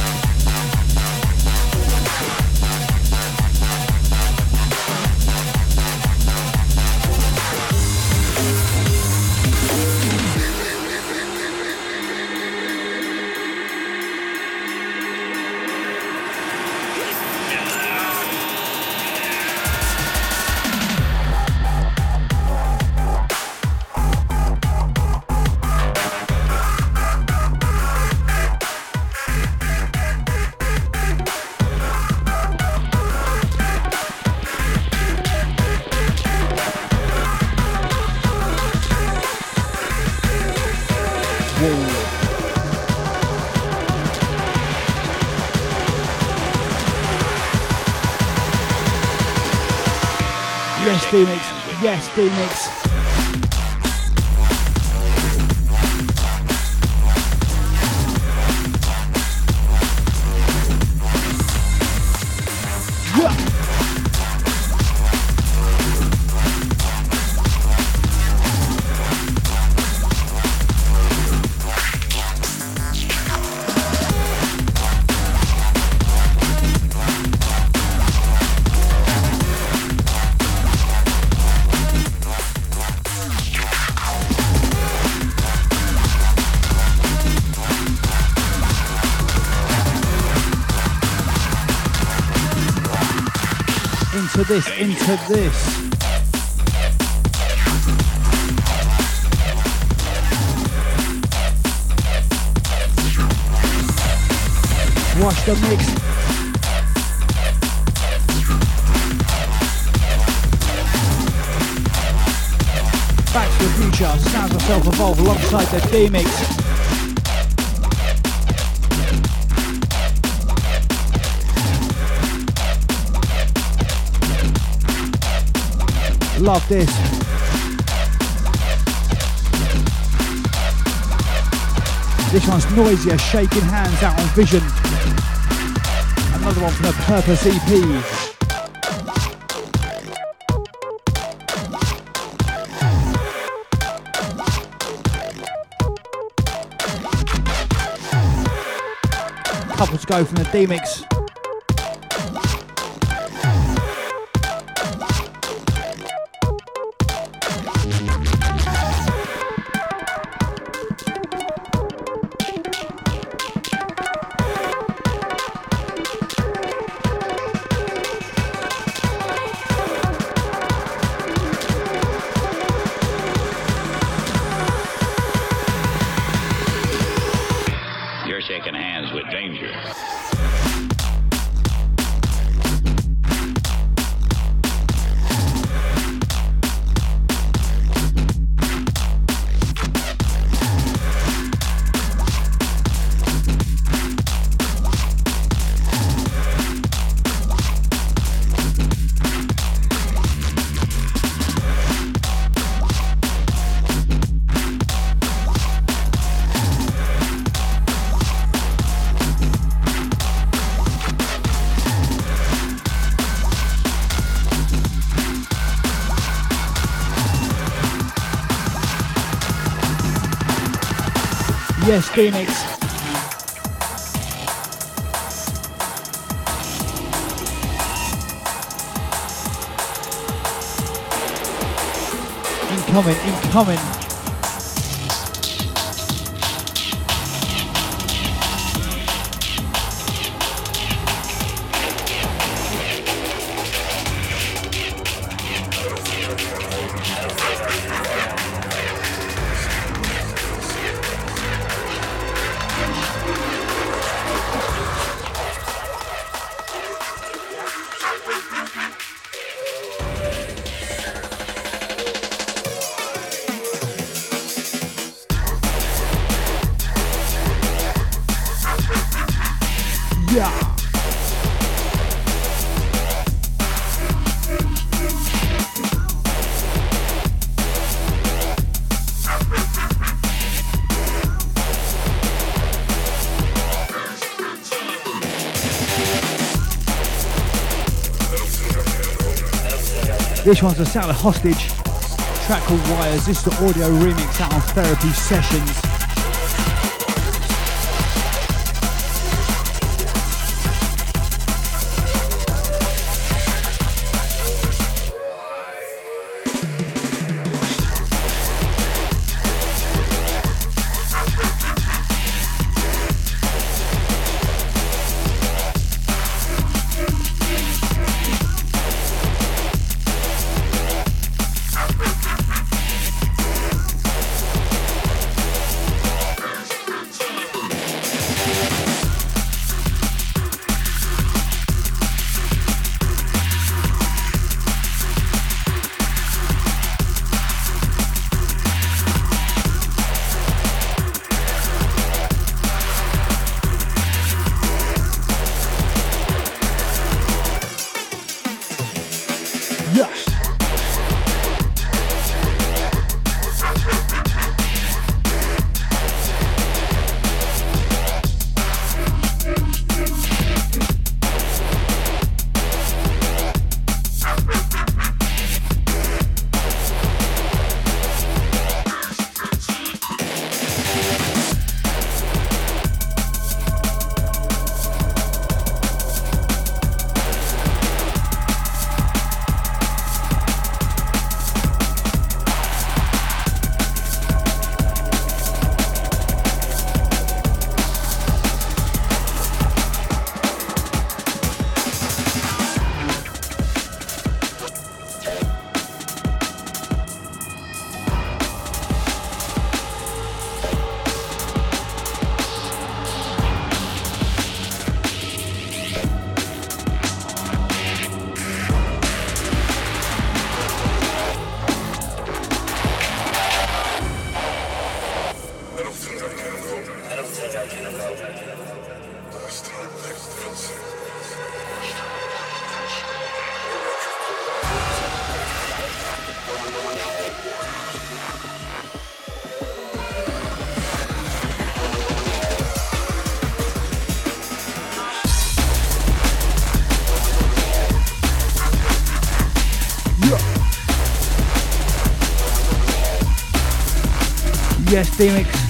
Yes, D-Mix. Into this. Watch the mix. Back to the future, sounds of self-evolve alongside the D-Mix. Love this. This one's Noisia, shaking hands out on Vision. Another one from the Purpose EP. couple to go from the D-Mix. Phoenix. This one's a of hostage. Track called Wires. This is the audio remix out on Therapy Sessions. guest, D-Mix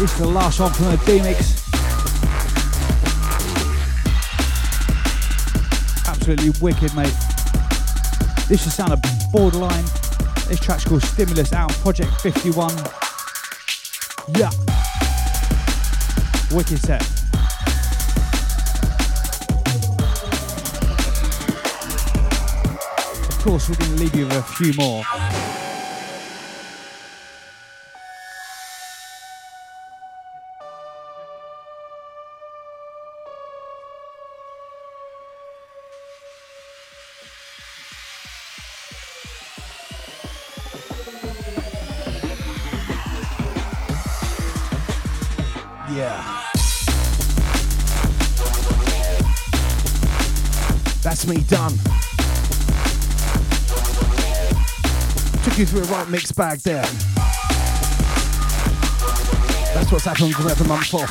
Yes, the last song from the D-Mix. Absolutely wicked, mate. This is sound of borderline. This track's called Stimulus out on Project 51. Yeah. Wicked set. Course, we're going to leave you with a few more. Mixed bag there. That's what's happened with the month off.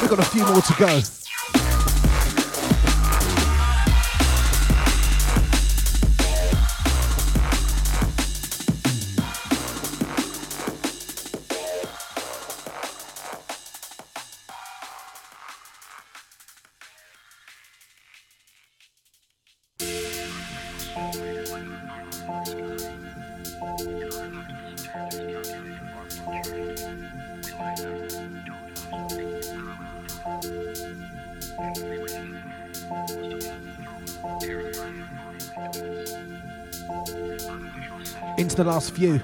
We've got a few more to go. Into the last few.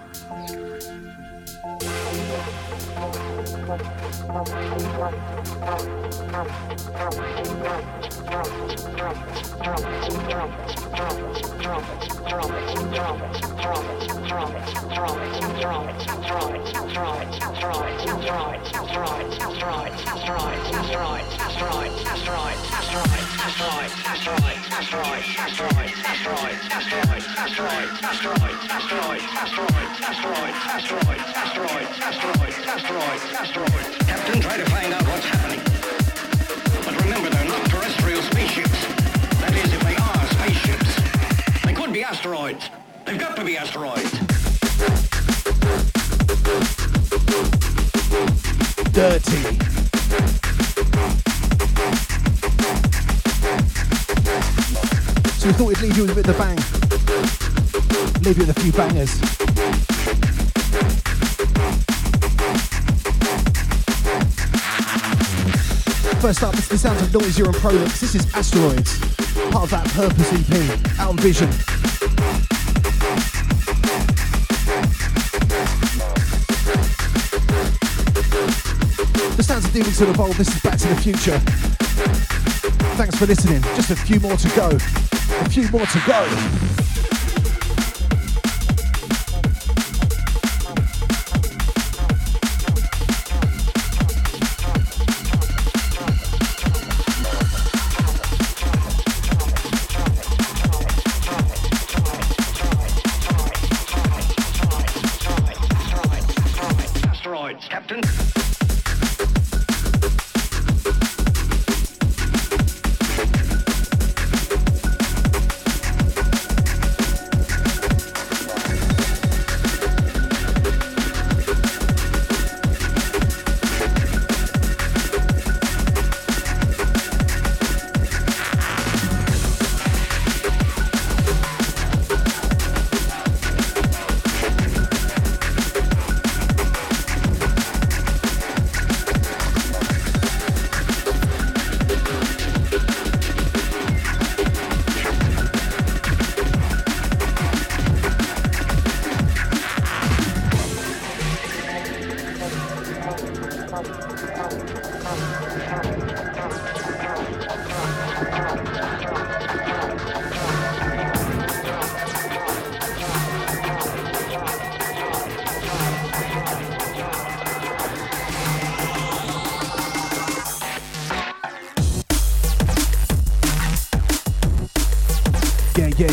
Of Noisia and Prolix. This is Asteroids, part of that Purpose EP, out on Vision. The sounds of Demons to the this is Back to the Future. Thanks for listening. Just a few more to go. A few more to go.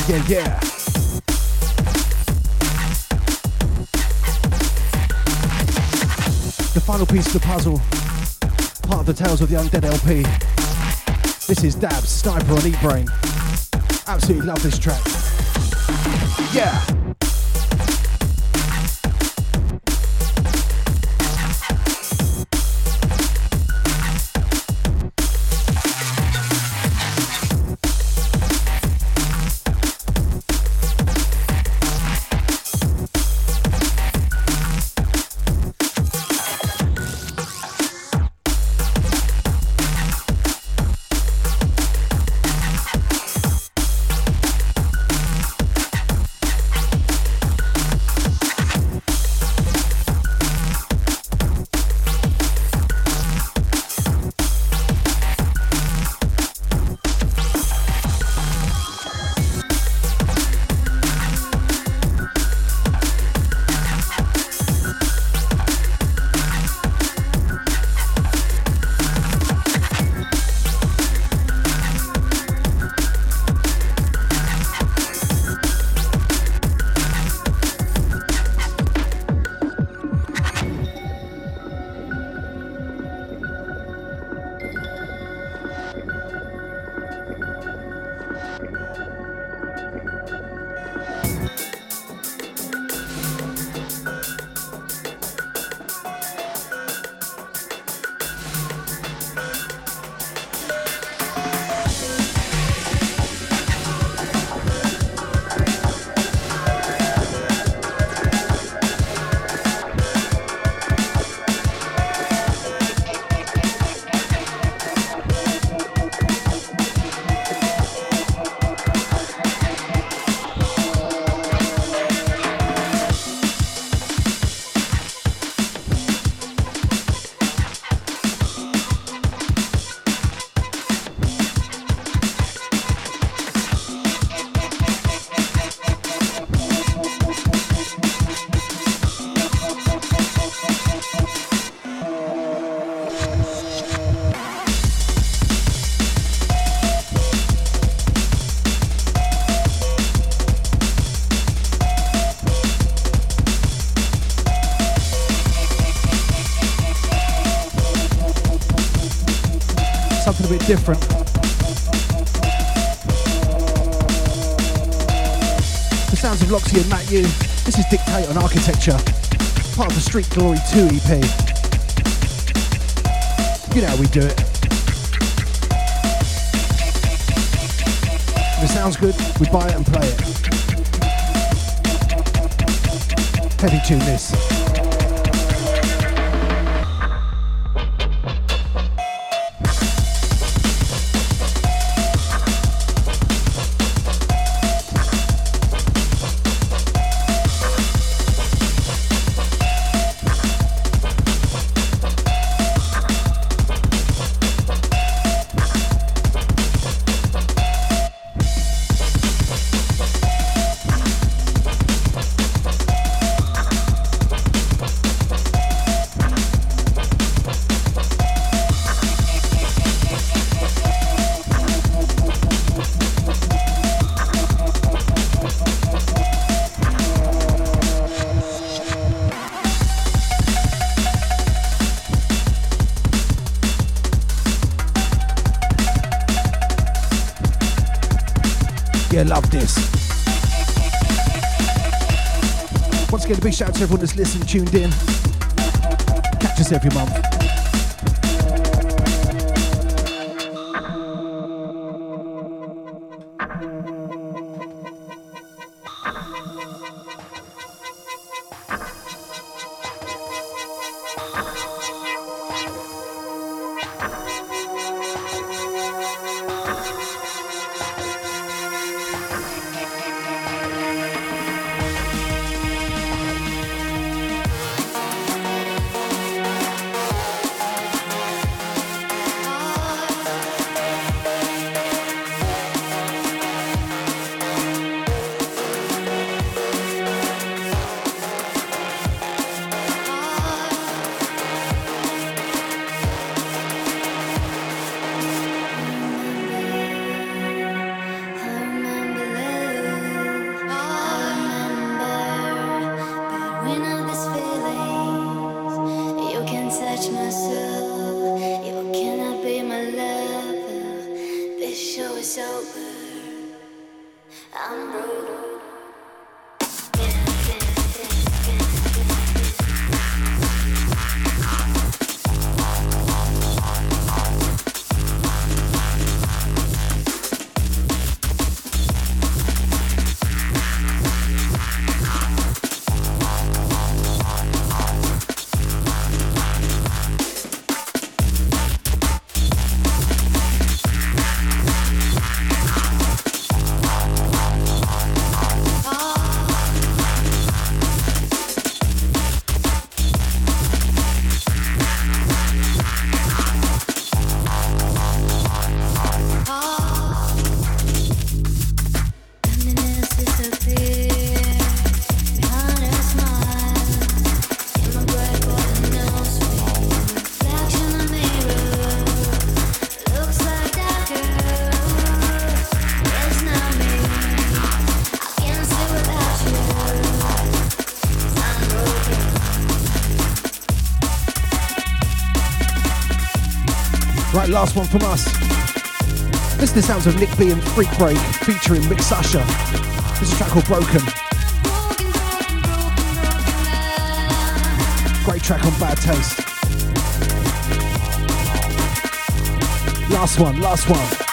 Yeah, yeah. The final piece of the puzzle, part of the Tales of the Undead LP. This is Dabs, Sniper on Eat Brain. Absolutely love this track. Yeah. Different. The sounds of Loxy and Matt Yu. This is Dictate on Architecture, part of the Street Glory 2 EP. You know how we do it. If it sounds good, we buy it and play it. Heavy tune this. Everyone that's listened, tuned in. Catch us every month. Last one from us. This is the sounds of Nickbee and Freak Break featuring Mick Sasha. This is a track called Broken. Great track on Bad Taste. Last one, last one.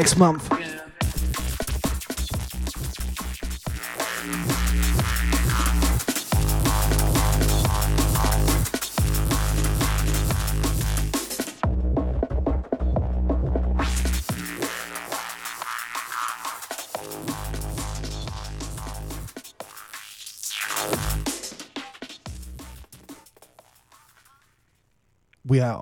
Next month.